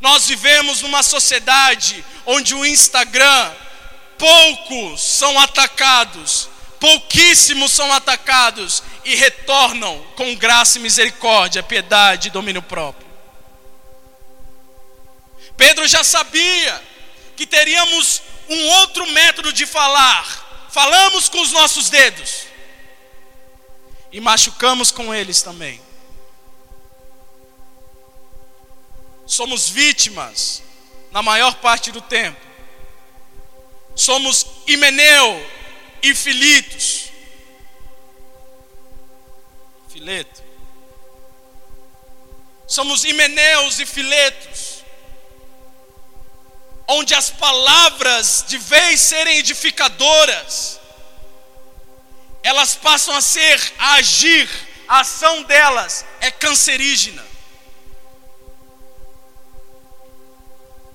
[SPEAKER 2] Nós vivemos numa sociedade onde o Instagram, poucos são atacados, pouquíssimos são atacados e retornam com graça e misericórdia, piedade e domínio próprio. Pedro já sabia que teríamos um outro método de falar. Falamos com os nossos dedos e machucamos com eles também. Somos vítimas na maior parte do tempo. Somos Himeneu e Filitos. Fileto. Somos Himeneus e Filetos onde as palavras, de vez serem edificadoras, elas passam a ser, a agir, a ação delas é cancerígena.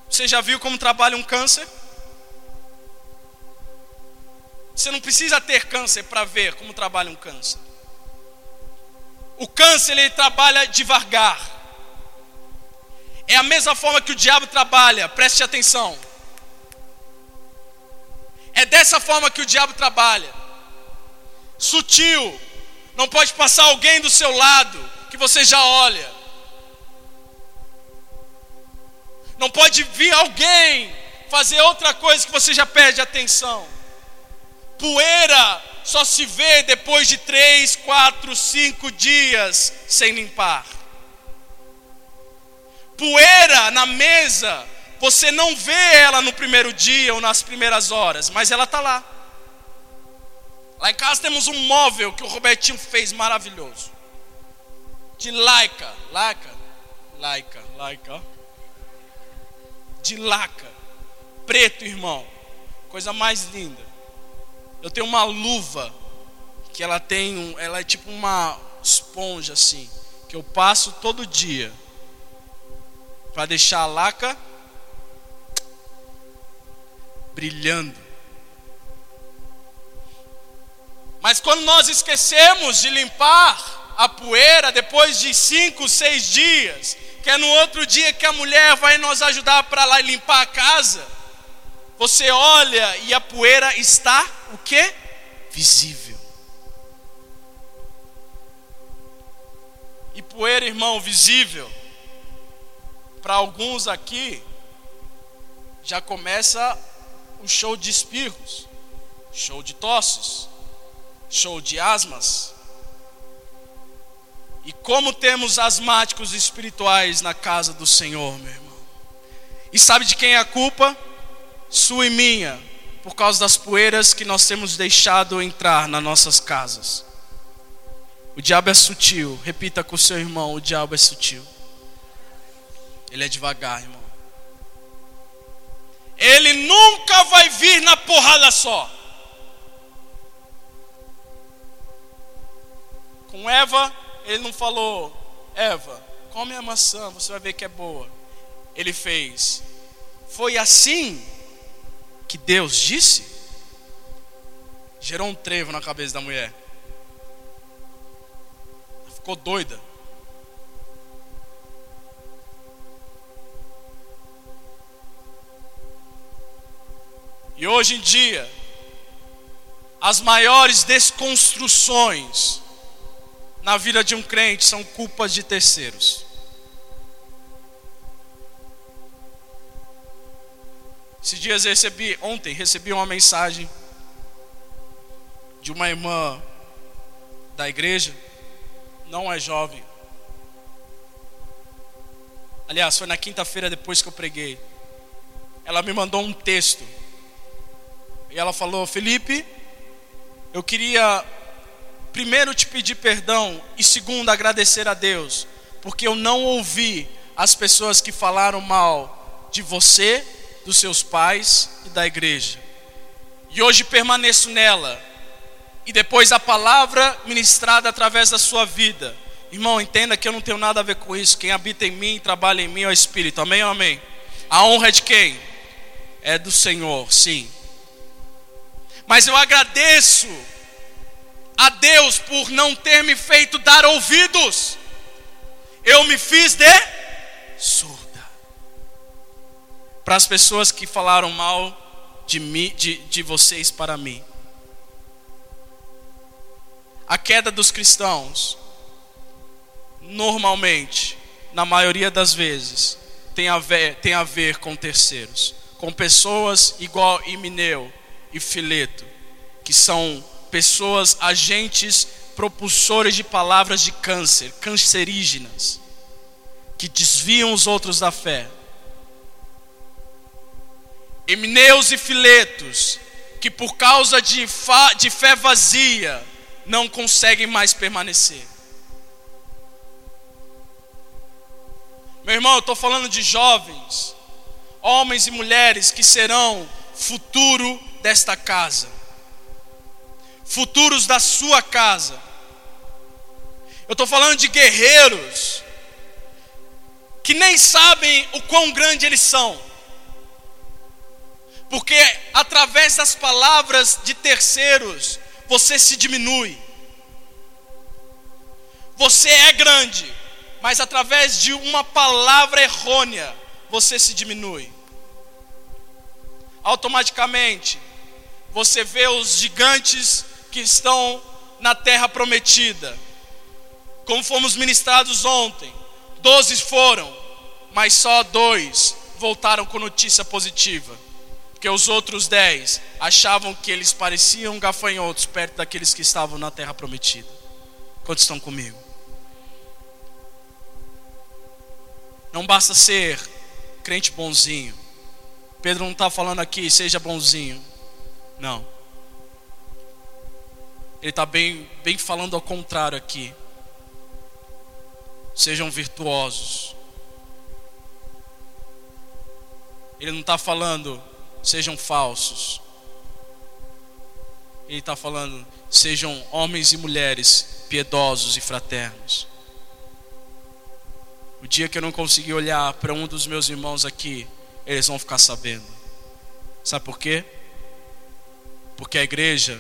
[SPEAKER 2] Você já viu como trabalha um câncer? Você não precisa ter câncer para ver como trabalha um câncer. O câncer ele trabalha devagar. É a mesma forma que o diabo trabalha, preste atenção. É dessa forma que o diabo trabalha. Sutil. Não pode passar alguém do seu lado que você já olha. Não pode vir alguém fazer outra coisa que você já perde atenção. Poeira só se vê depois de três, quatro, cinco dias sem limpar poeira na mesa, você não vê ela no primeiro dia ou nas primeiras horas, mas ela está lá. Lá em casa temos um móvel que o Robertinho fez maravilhoso. De laica, laica, laica, laica. De laca. Preto, irmão. Coisa mais linda. Eu tenho uma luva que ela tem um, ela é tipo uma esponja assim, que eu passo todo dia para deixar a laca brilhando. Mas quando nós esquecemos de limpar a poeira depois de cinco, seis dias, que é no outro dia que a mulher vai nos ajudar para lá limpar a casa, você olha e a poeira está o que? Visível. E poeira, irmão, visível para alguns aqui, já começa o show de espirros, show de tosses, show de asmas, E como temos asmáticos espirituais na casa do Senhor, meu irmão. E sabe de quem é a culpa? Sua e minha, por causa das poeiras que nós temos deixado entrar nas nossas casas. O diabo é sutil. Repita com o seu irmão: o diabo é sutil. Ele é devagar, irmão. Ele nunca vai vir na porrada só. Com Eva, ele não falou, Eva, come a maçã, você vai ver que é boa. Ele fez, foi assim que Deus disse? Gerou um trevo na cabeça da mulher. Ficou doida. E hoje em dia, as maiores desconstruções na vida de um crente são culpas de terceiros. Esses dias recebi, ontem recebi uma mensagem de uma irmã da igreja, não é jovem. Aliás, foi na quinta-feira depois que eu preguei. Ela me mandou um texto e ela falou: Felipe, eu queria primeiro te pedir perdão e segundo agradecer a Deus, porque eu não ouvi as pessoas que falaram mal de você, dos seus pais e da igreja. E hoje permaneço nela. E depois a palavra ministrada através da sua vida. Irmão, entenda que eu não tenho nada a ver com isso. Quem habita em mim, trabalha em mim é o Espírito. Amém ou amém? A honra é de quem? É do Senhor, sim. Mas eu agradeço a Deus por não ter me feito dar ouvidos. Eu me fiz de surda. Para as pessoas que falaram mal de, mim, de, de vocês para mim. A queda dos cristãos, normalmente, na maioria das vezes, tem a ver, tem a ver com terceiros, com pessoas igual Imineu, e Fileto, que são pessoas, agentes propulsores de palavras de câncer, cancerígenas, que desviam os outros da fé. Emineu's e Filetos, que por causa de, de fé vazia, não conseguem mais permanecer. Meu irmão, eu estou falando de jovens, homens e mulheres que serão futuro desta casa, futuros da sua casa. Eu estou falando de guerreiros que nem sabem o quão grande eles são, porque através das palavras de terceiros você se diminui. Você é grande, mas através de uma palavra errônea você se diminui automaticamente você vê os gigantes que estão na terra prometida. Como fomos ministrados ontem, doze foram, mas só dois voltaram com notícia positiva. Porque os outros dez achavam que eles pareciam gafanhotos perto daqueles que estavam na terra prometida. Quantos estão comigo? Não basta ser crente bonzinho Pedro não está falando aqui, seja bonzinho. Não. Ele está bem, bem falando ao contrário aqui. Sejam virtuosos. Ele não está falando, sejam falsos. Ele está falando, sejam homens e mulheres piedosos e fraternos. O dia que eu não consegui olhar para um dos meus irmãos aqui eles vão ficar sabendo. Sabe por quê? Porque a igreja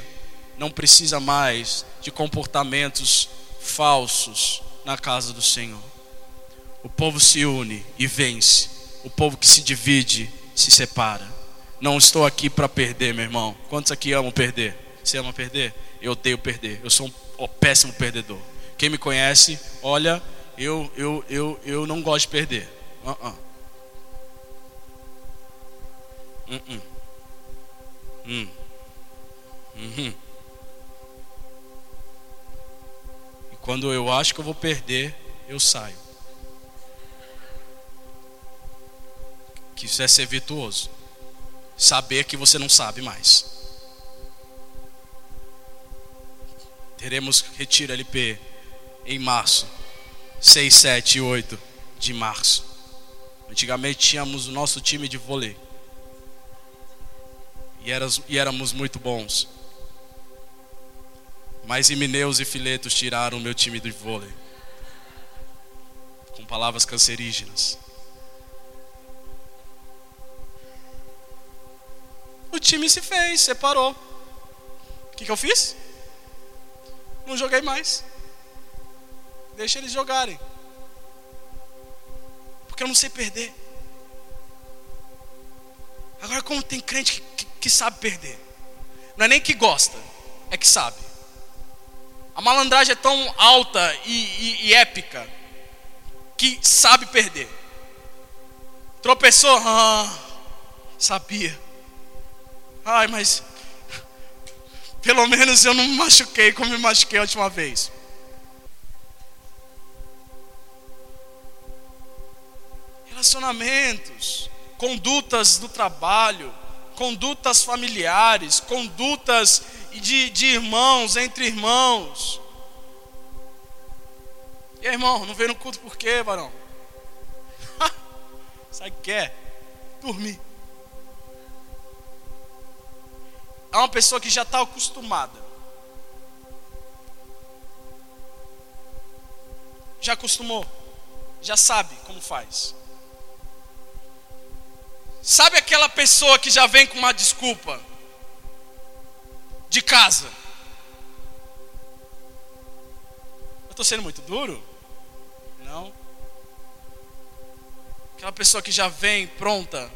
[SPEAKER 2] não precisa mais de comportamentos falsos na casa do Senhor. O povo se une e vence. O povo que se divide se separa. Não estou aqui para perder, meu irmão. Quantos aqui amam perder? Você ama perder? Eu odeio perder. Eu sou um péssimo perdedor. Quem me conhece, olha, eu eu eu eu não gosto de perder. Uh -uh. Hum. Hum. Uhum. E Quando eu acho que eu vou perder, eu saio. Que isso é ser virtuoso. Saber que você não sabe mais. Teremos Retiro LP em março. 6, 7 e 8 de março. Antigamente tínhamos o nosso time de vôlei. E, éramos muito bons. Mas Imineus e Filetos tiraram o meu time de vôlei. Com palavras cancerígenas. O time se fez, separou. O que, que eu fiz? Não joguei mais. Deixa eles jogarem. Porque eu não sei perder. Agora, como tem crente que, que, sabe perder, não é nem que gosta, é que sabe. A malandragem é tão alta e, e, e épica que sabe perder. Tropeçou, ah, sabia. Ai, mas pelo menos eu não me machuquei como me machuquei a última vez. Relacionamentos, condutas do trabalho, condutas familiares, condutas de, de irmãos, entre irmãos. E aí, irmão, não veio no culto por quê, varão? Sabe o que? É? Dormir. É uma pessoa que já está acostumada. Já acostumou. Já sabe como faz. Sabe aquela pessoa que já vem com uma desculpa de casa? Eu estou sendo muito duro? Não. Aquela pessoa que já vem pronta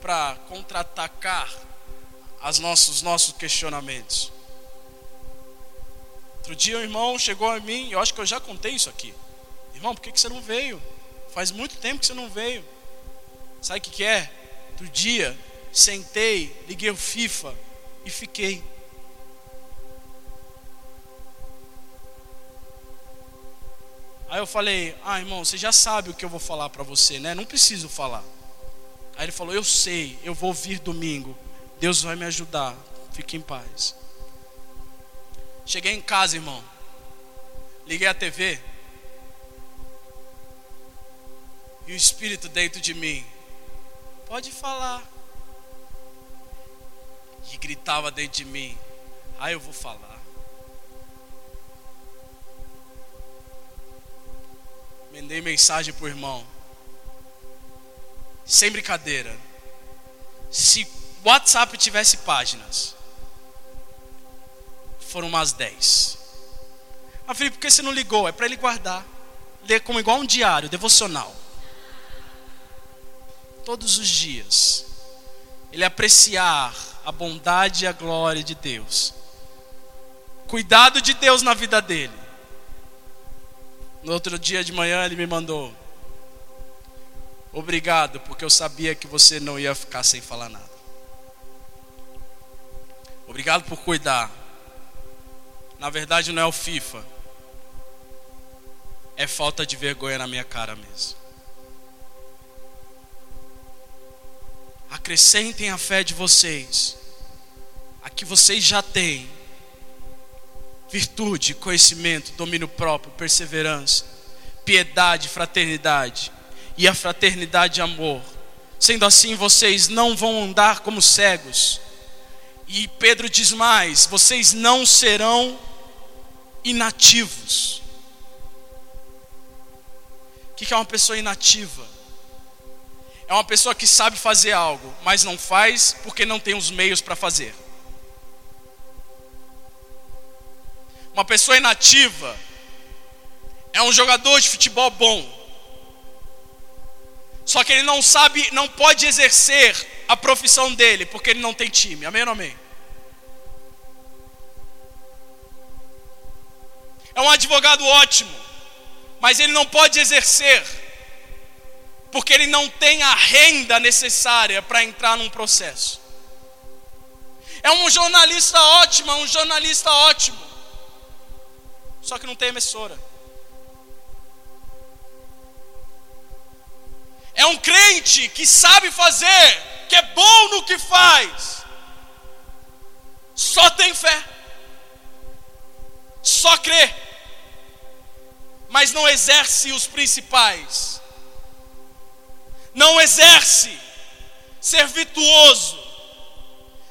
[SPEAKER 2] para contra-atacar os nossos, nossos questionamentos. Outro dia um irmão chegou a mim, eu acho que eu já contei isso aqui. Irmão, por que, que você não veio? Faz muito tempo que você não veio. Sabe o que, que é? Outro dia, sentei, liguei o FIFA e fiquei. Aí eu falei: Ah, irmão, você já sabe o que eu vou falar para você, né? Não preciso falar. Aí ele falou: Eu sei, eu vou vir domingo. Deus vai me ajudar. Fique em paz. Cheguei em casa, irmão. Liguei a TV. E o Espírito dentro de mim Pode falar. E gritava dentro de mim: Ah, eu vou falar. Mandei mensagem pro irmão. Sem brincadeira. Se WhatsApp tivesse páginas, foram umas 10. Eu falei, por que você não ligou? É para ele guardar. Ler como igual um diário, devocional todos os dias, ele apreciar a bondade e a glória de Deus, cuidado de Deus na vida dele. No outro dia de manhã ele me mandou: Obrigado, porque eu sabia que você não ia ficar sem falar nada. Obrigado por cuidar. Na verdade, não é o FIFA, é falta de vergonha na minha cara mesmo. Acrescentem a fé de vocês, a que vocês já têm, virtude, conhecimento, domínio próprio, perseverança, piedade, fraternidade, e a fraternidade amor. Sendo assim, vocês não vão andar como cegos. E Pedro diz mais: vocês não serão inativos. O que é uma pessoa inativa? É uma pessoa que sabe fazer algo, mas não faz porque não tem os meios para fazer. Uma pessoa inativa é um jogador de futebol bom. Só que ele não sabe, não pode exercer a profissão dele porque ele não tem time. Amém ou amém? É um advogado ótimo, mas ele não pode exercer porque ele não tem a renda necessária para entrar num processo. É um jornalista ótimo, é um jornalista ótimo, só que não tem emissora. É um crente que sabe fazer, que é bom no que faz, só tem fé, só crê, mas não exerce os principais. Não exerce ser virtuoso.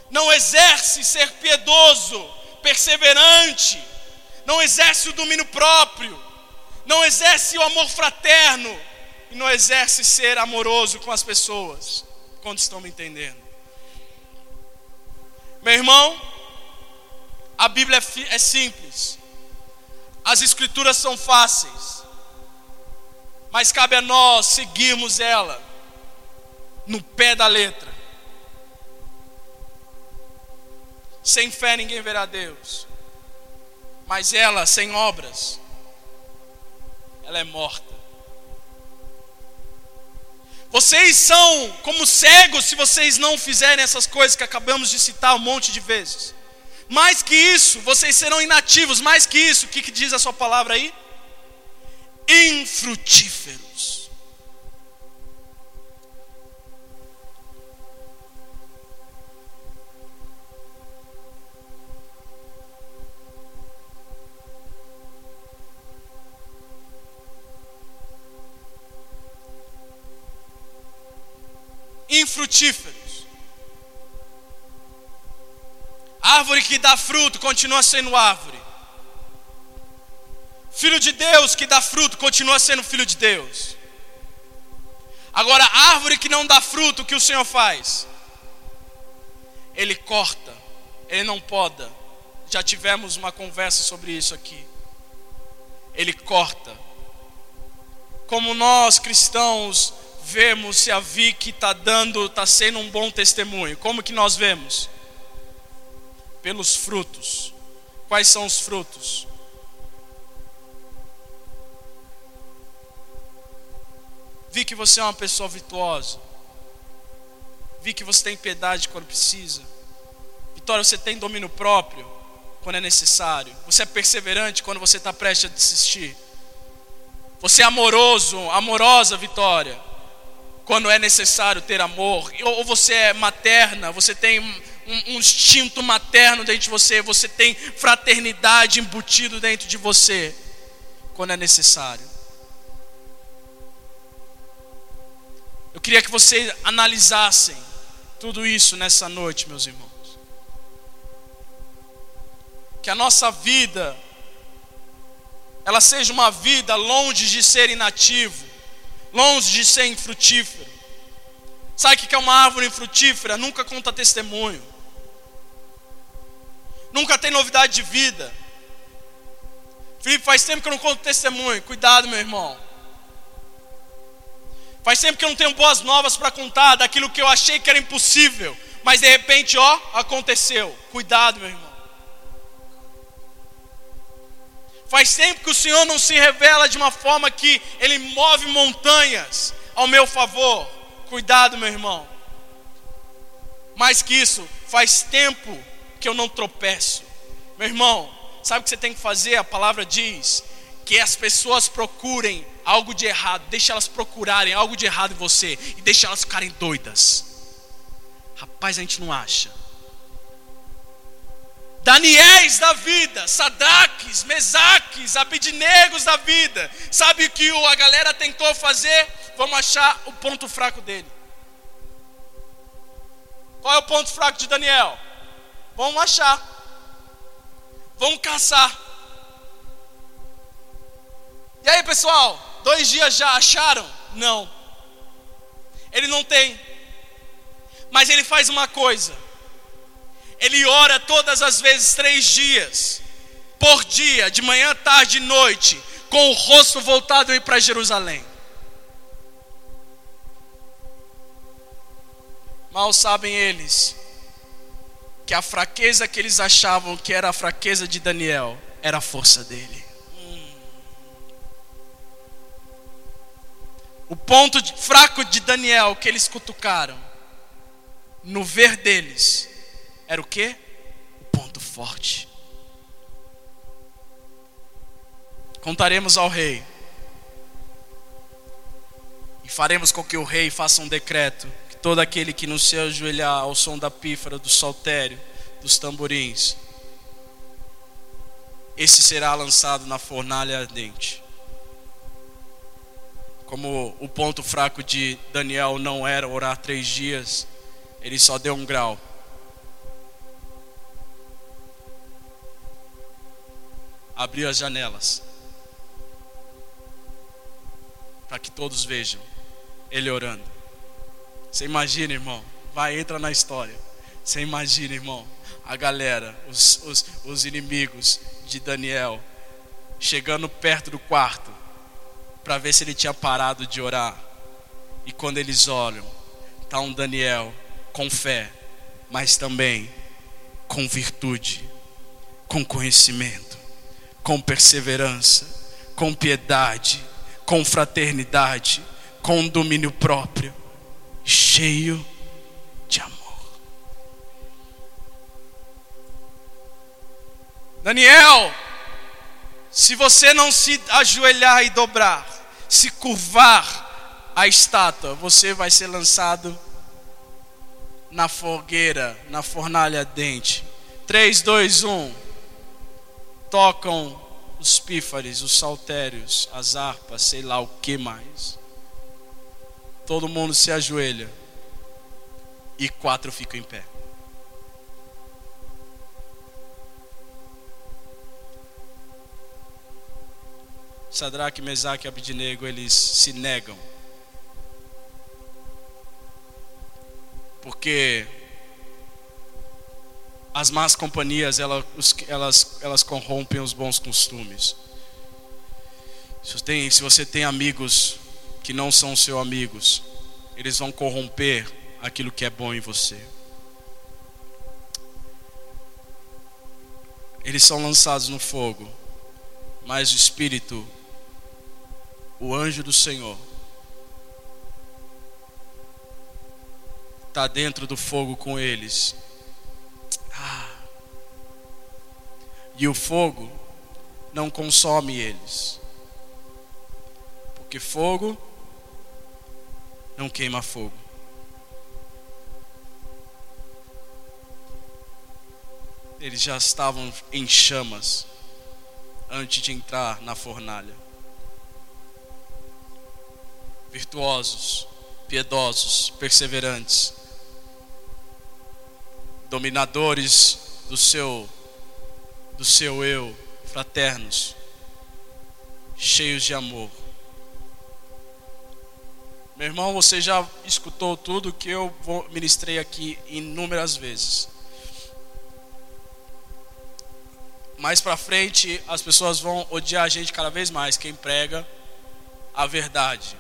[SPEAKER 2] Não exerce ser piedoso, perseverante. Não exerce o domínio próprio. Não exerce o amor fraterno e não exerce ser amoroso com as pessoas. Quando estão me entendendo? Meu irmão, a Bíblia é, é simples, as Escrituras são fáceis, mas cabe a nós seguirmos ela no pé da letra. Sem fé ninguém verá Deus, mas ela sem obras, ela é morta. Vocês são como cegos se vocês não fizerem essas coisas que acabamos de citar um monte de vezes. Mais que isso, vocês serão inativos. Mais que isso, o que, que diz a sua palavra aí? Infrutíferos. Infrutíferos. Árvore que dá fruto continua sendo árvore. Filho de Deus que dá fruto continua sendo filho de Deus. Agora, árvore que não dá fruto, o que o Senhor faz? Ele corta, ele não poda. Já tivemos uma conversa sobre isso aqui. Ele corta. Como nós cristãos vemos se a Vicky está dando, está sendo um bom testemunho? Como que nós vemos? Pelos frutos. Quais são os frutos? Vi que você é uma pessoa virtuosa. Vi que você tem piedade quando precisa. Vitória, você tem domínio próprio quando é necessário. Você é perseverante quando você está prestes a desistir. Você é amoroso, amorosa, Vitória quando é necessário ter amor, ou você é materna, você tem um, um instinto materno dentro de você, você tem fraternidade embutido dentro de você, quando é necessário. Eu queria que vocês analisassem tudo isso nessa noite, meus irmãos. Que a nossa vida, ela seja uma vida longe de ser inativo, longe de ser infrutífero. Sabe o que é uma árvore infrutífera? Nunca conta testemunho, nunca tem novidade de vida. Felipe, faz tempo que eu não conto testemunho. Cuidado, meu irmão. Faz tempo que eu não tenho boas novas para contar daquilo que eu achei que era impossível, mas de repente, ó, aconteceu. Cuidado, meu irmão. Faz tempo que o Senhor não se revela de uma forma que Ele move montanhas ao meu favor. Cuidado, meu irmão. Mais que isso, faz tempo que eu não tropeço. Meu irmão, sabe o que você tem que fazer? A palavra diz que as pessoas procurem algo de errado, deixa elas procurarem algo de errado em você e deixa elas ficarem doidas. Rapaz, a gente não acha. Daniéis da vida, Sadraques, Mesaques, Abidnegos da vida. Sabe o que a galera tentou fazer? Vamos achar o ponto fraco dele. Qual é o ponto fraco de Daniel? Vamos achar. Vamos caçar. E aí, pessoal? Dois dias já acharam? Não. Ele não tem. Mas ele faz uma coisa ele ora todas as vezes três dias, por dia, de manhã, tarde e noite, com o rosto voltado para Jerusalém. Mal sabem eles que a fraqueza que eles achavam que era a fraqueza de Daniel era a força dele. O ponto fraco de Daniel que eles cutucaram, no ver deles, era o que? O ponto forte. Contaremos ao rei. E faremos com que o rei faça um decreto que todo aquele que não se ajoelhar ao som da pífara, do saltério, dos tamborins, esse será lançado na fornalha ardente. Como o ponto fraco de Daniel não era orar três dias, ele só deu um grau. Abriu as janelas para que todos vejam ele orando. Você imagina, irmão? Vai, entra na história. Você imagina, irmão? A galera, os, os, os inimigos de Daniel, chegando perto do quarto, para ver se ele tinha parado de orar. E quando eles olham, está um Daniel com fé, mas também com virtude, com conhecimento, com perseverança, com piedade com fraternidade, com domínio próprio, cheio de amor. Daniel, se você não se ajoelhar e dobrar, se curvar a estátua, você vai ser lançado na fogueira, na fornalha dente. 3, 2, 1. Tocam os pífares, os saltérios, as harpas, sei lá o que mais. Todo mundo se ajoelha e quatro ficam em pé. Sadraque, Mesaque e Abidnego, eles se negam. Porque as más companhias elas, elas, elas corrompem os bons costumes. Se tem, se você tem amigos que não são seus amigos, eles vão corromper aquilo que é bom em você. Eles são lançados no fogo, mas o Espírito, o anjo do Senhor, está dentro do fogo com eles e o fogo não consome eles. Porque fogo não queima fogo. Eles já estavam em chamas antes de entrar na fornalha. Virtuosos, piedosos, perseverantes, dominadores do seu do seu eu, fraternos, cheios de amor. Meu irmão, você já escutou tudo que eu ministrei aqui inúmeras vezes. Mais para frente, as pessoas vão odiar a gente cada vez mais, quem prega a verdade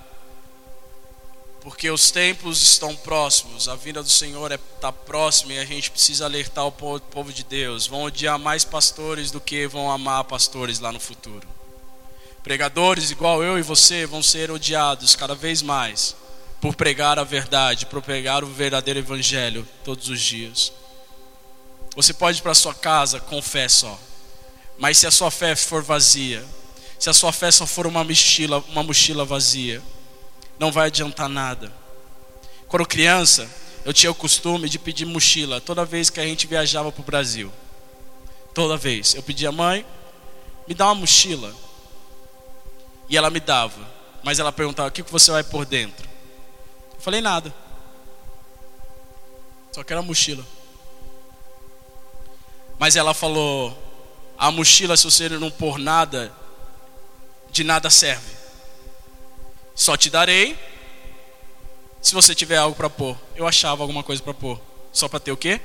[SPEAKER 2] porque os tempos estão próximos, a vinda do Senhor está é, tá próxima e a gente precisa alertar o povo, povo de Deus. Vão odiar mais pastores do que vão amar pastores lá no futuro. Pregadores igual eu e você vão ser odiados cada vez mais por pregar a verdade, por pregar o verdadeiro evangelho todos os dias. Você pode ir para sua casa com fé só, mas se a sua fé for vazia, se a sua fé só for uma mochila, uma mochila vazia, não vai adiantar nada. Quando criança, eu tinha o costume de pedir mochila toda vez que a gente viajava para o Brasil. Toda vez. Eu pedia, mãe, me dá uma mochila. E ela me dava. Mas ela perguntava, o que você vai por dentro? Eu falei, nada. Só que era mochila. Mas ela falou, a mochila, se você não pôr nada, de nada serve. Só te darei se você tiver algo para pôr. Eu achava alguma coisa para pôr. Só para ter o quê?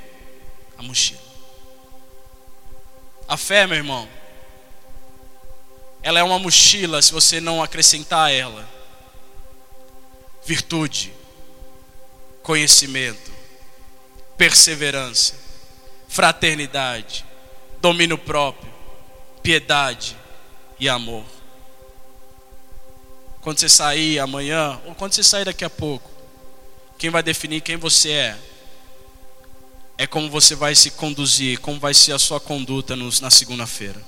[SPEAKER 2] A mochila. A fé, meu irmão, ela é uma mochila se você não acrescentar a ela virtude, conhecimento, perseverança, fraternidade, domínio próprio, piedade e amor quando você sair amanhã, ou quando você sair daqui a pouco, quem vai definir quem você é, é como você vai se conduzir, como vai ser a sua conduta no, na segunda-feira.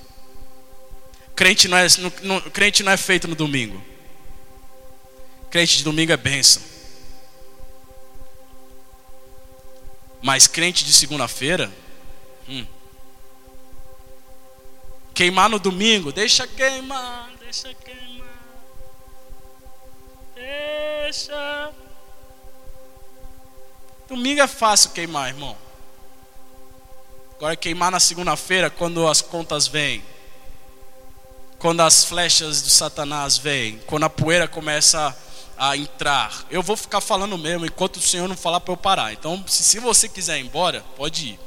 [SPEAKER 2] Crente não, é, no, crente não é feito no domingo. Crente de domingo é bênção. Mas crente de segunda-feira, hum. queimar no domingo, deixa queimar, deixa queimar, deixa. Domingo é fácil queimar, irmão. Agora queimar na segunda-feira, quando as contas vêm, quando as flechas de Satanás vêm, quando a poeira começa a entrar. Eu vou ficar falando mesmo enquanto o Senhor não falar para eu parar. Então, se, se você quiser ir embora, pode ir.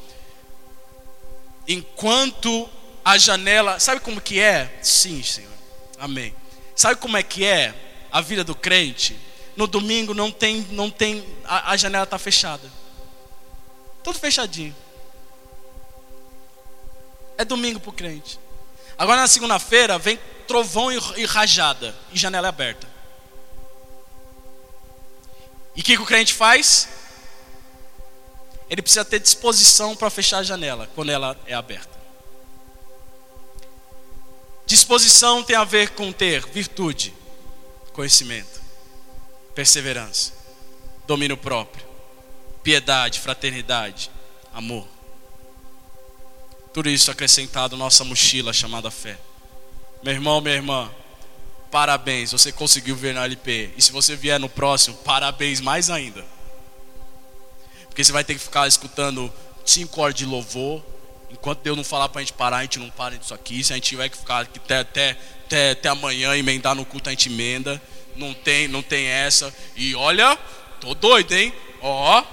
[SPEAKER 2] Enquanto a janela, sabe como que é? Sim, Senhor. Amém. Sabe como é que é a vida do crente? No domingo não tem, não tem, a, a janela está fechada. Tudo fechadinho. É domingo para o crente. Agora na segunda-feira vem trovão e, e rajada e janela aberta. E o que, que o crente faz? Ele precisa ter disposição para fechar a janela quando ela é aberta. Disposição tem a ver com ter virtude, conhecimento, perseverança, domínio próprio, piedade, fraternidade, amor. Tudo isso acrescentado nossa mochila chamada fé. Meu irmão, minha irmã, parabéns, você conseguiu ver na LP. E se você vier no próximo, parabéns mais ainda. Porque você vai ter que ficar escutando cinco horas de louvor. Enquanto Deus não falar para a gente parar, a gente não para disso aqui. Se a gente tiver que ficar até, até, até, até amanhã, emendar no culto, a gente emenda. Não tem, não tem essa. E olha, tô doido, hein? Ó,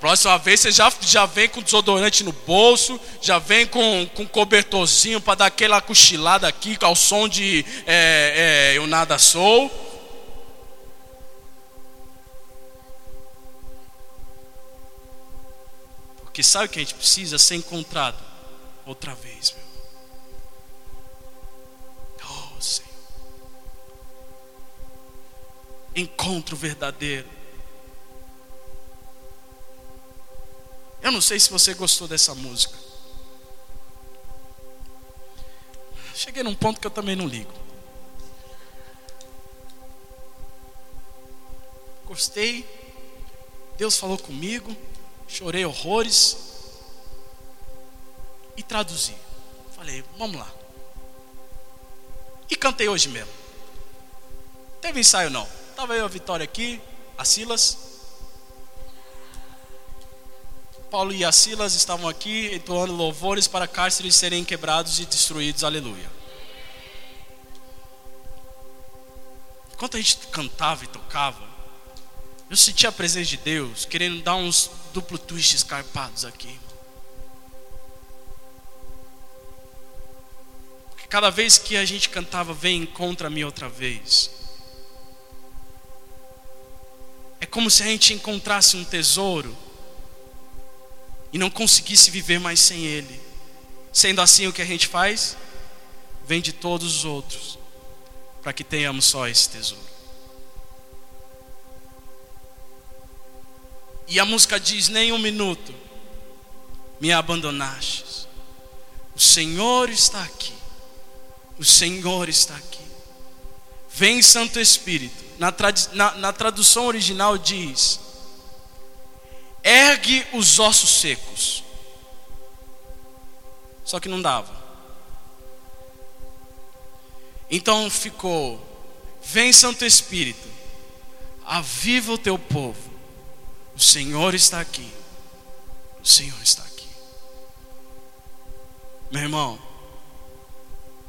[SPEAKER 2] Próxima vez você já, já vem com desodorante no bolso, já vem com, com cobertorzinho para dar aquela cochilada aqui, ao som de é, é, Eu Nada Sou. Porque sabe o que a gente precisa? Ser encontrado outra vez, meu. Oh, Senhor. Encontro verdadeiro. Eu não sei se você gostou dessa música. Cheguei num ponto que eu também não ligo. Gostei. Deus falou comigo. Chorei horrores. E traduzi. Falei, vamos lá. E cantei hoje mesmo. Teve ensaio não. Estava eu a Vitória aqui, a Silas. Paulo e as Silas estavam aqui entoando louvores para cárceres serem quebrados e destruídos. Aleluia. Enquanto a gente cantava e tocava, eu sentia a presença de Deus querendo dar uns duplo twist escarpados aqui. Cada vez que a gente cantava, vem encontra-me outra vez. É como se a gente encontrasse um tesouro e não conseguisse viver mais sem Ele. Sendo assim, o que a gente faz? Vende todos os outros, para que tenhamos só esse tesouro. E a música diz: Nem um minuto me abandonastes. O Senhor está aqui. O Senhor está aqui. Vem, Santo Espírito. Na, na, na tradução original diz: ergue os ossos secos. Só que não dava. Então ficou: Vem, Santo Espírito, aviva o teu povo. O Senhor está aqui. O Senhor está aqui. Meu irmão,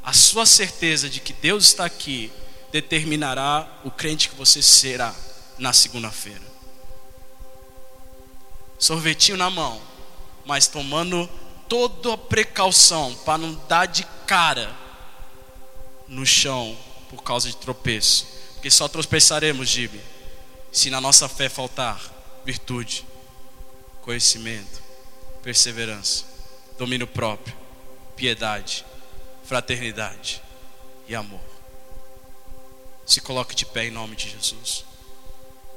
[SPEAKER 2] a sua certeza de que Deus está aqui determinará o crente que você será na segunda-feira sorvetinho na mão, mas tomando toda a precaução para não dar de cara no chão por causa de tropeço. Porque só tropeçaremos, Gibe, se na nossa fé faltar virtude, conhecimento, perseverança, domínio próprio, piedade, fraternidade e amor. Se coloque de pé em nome de Jesus.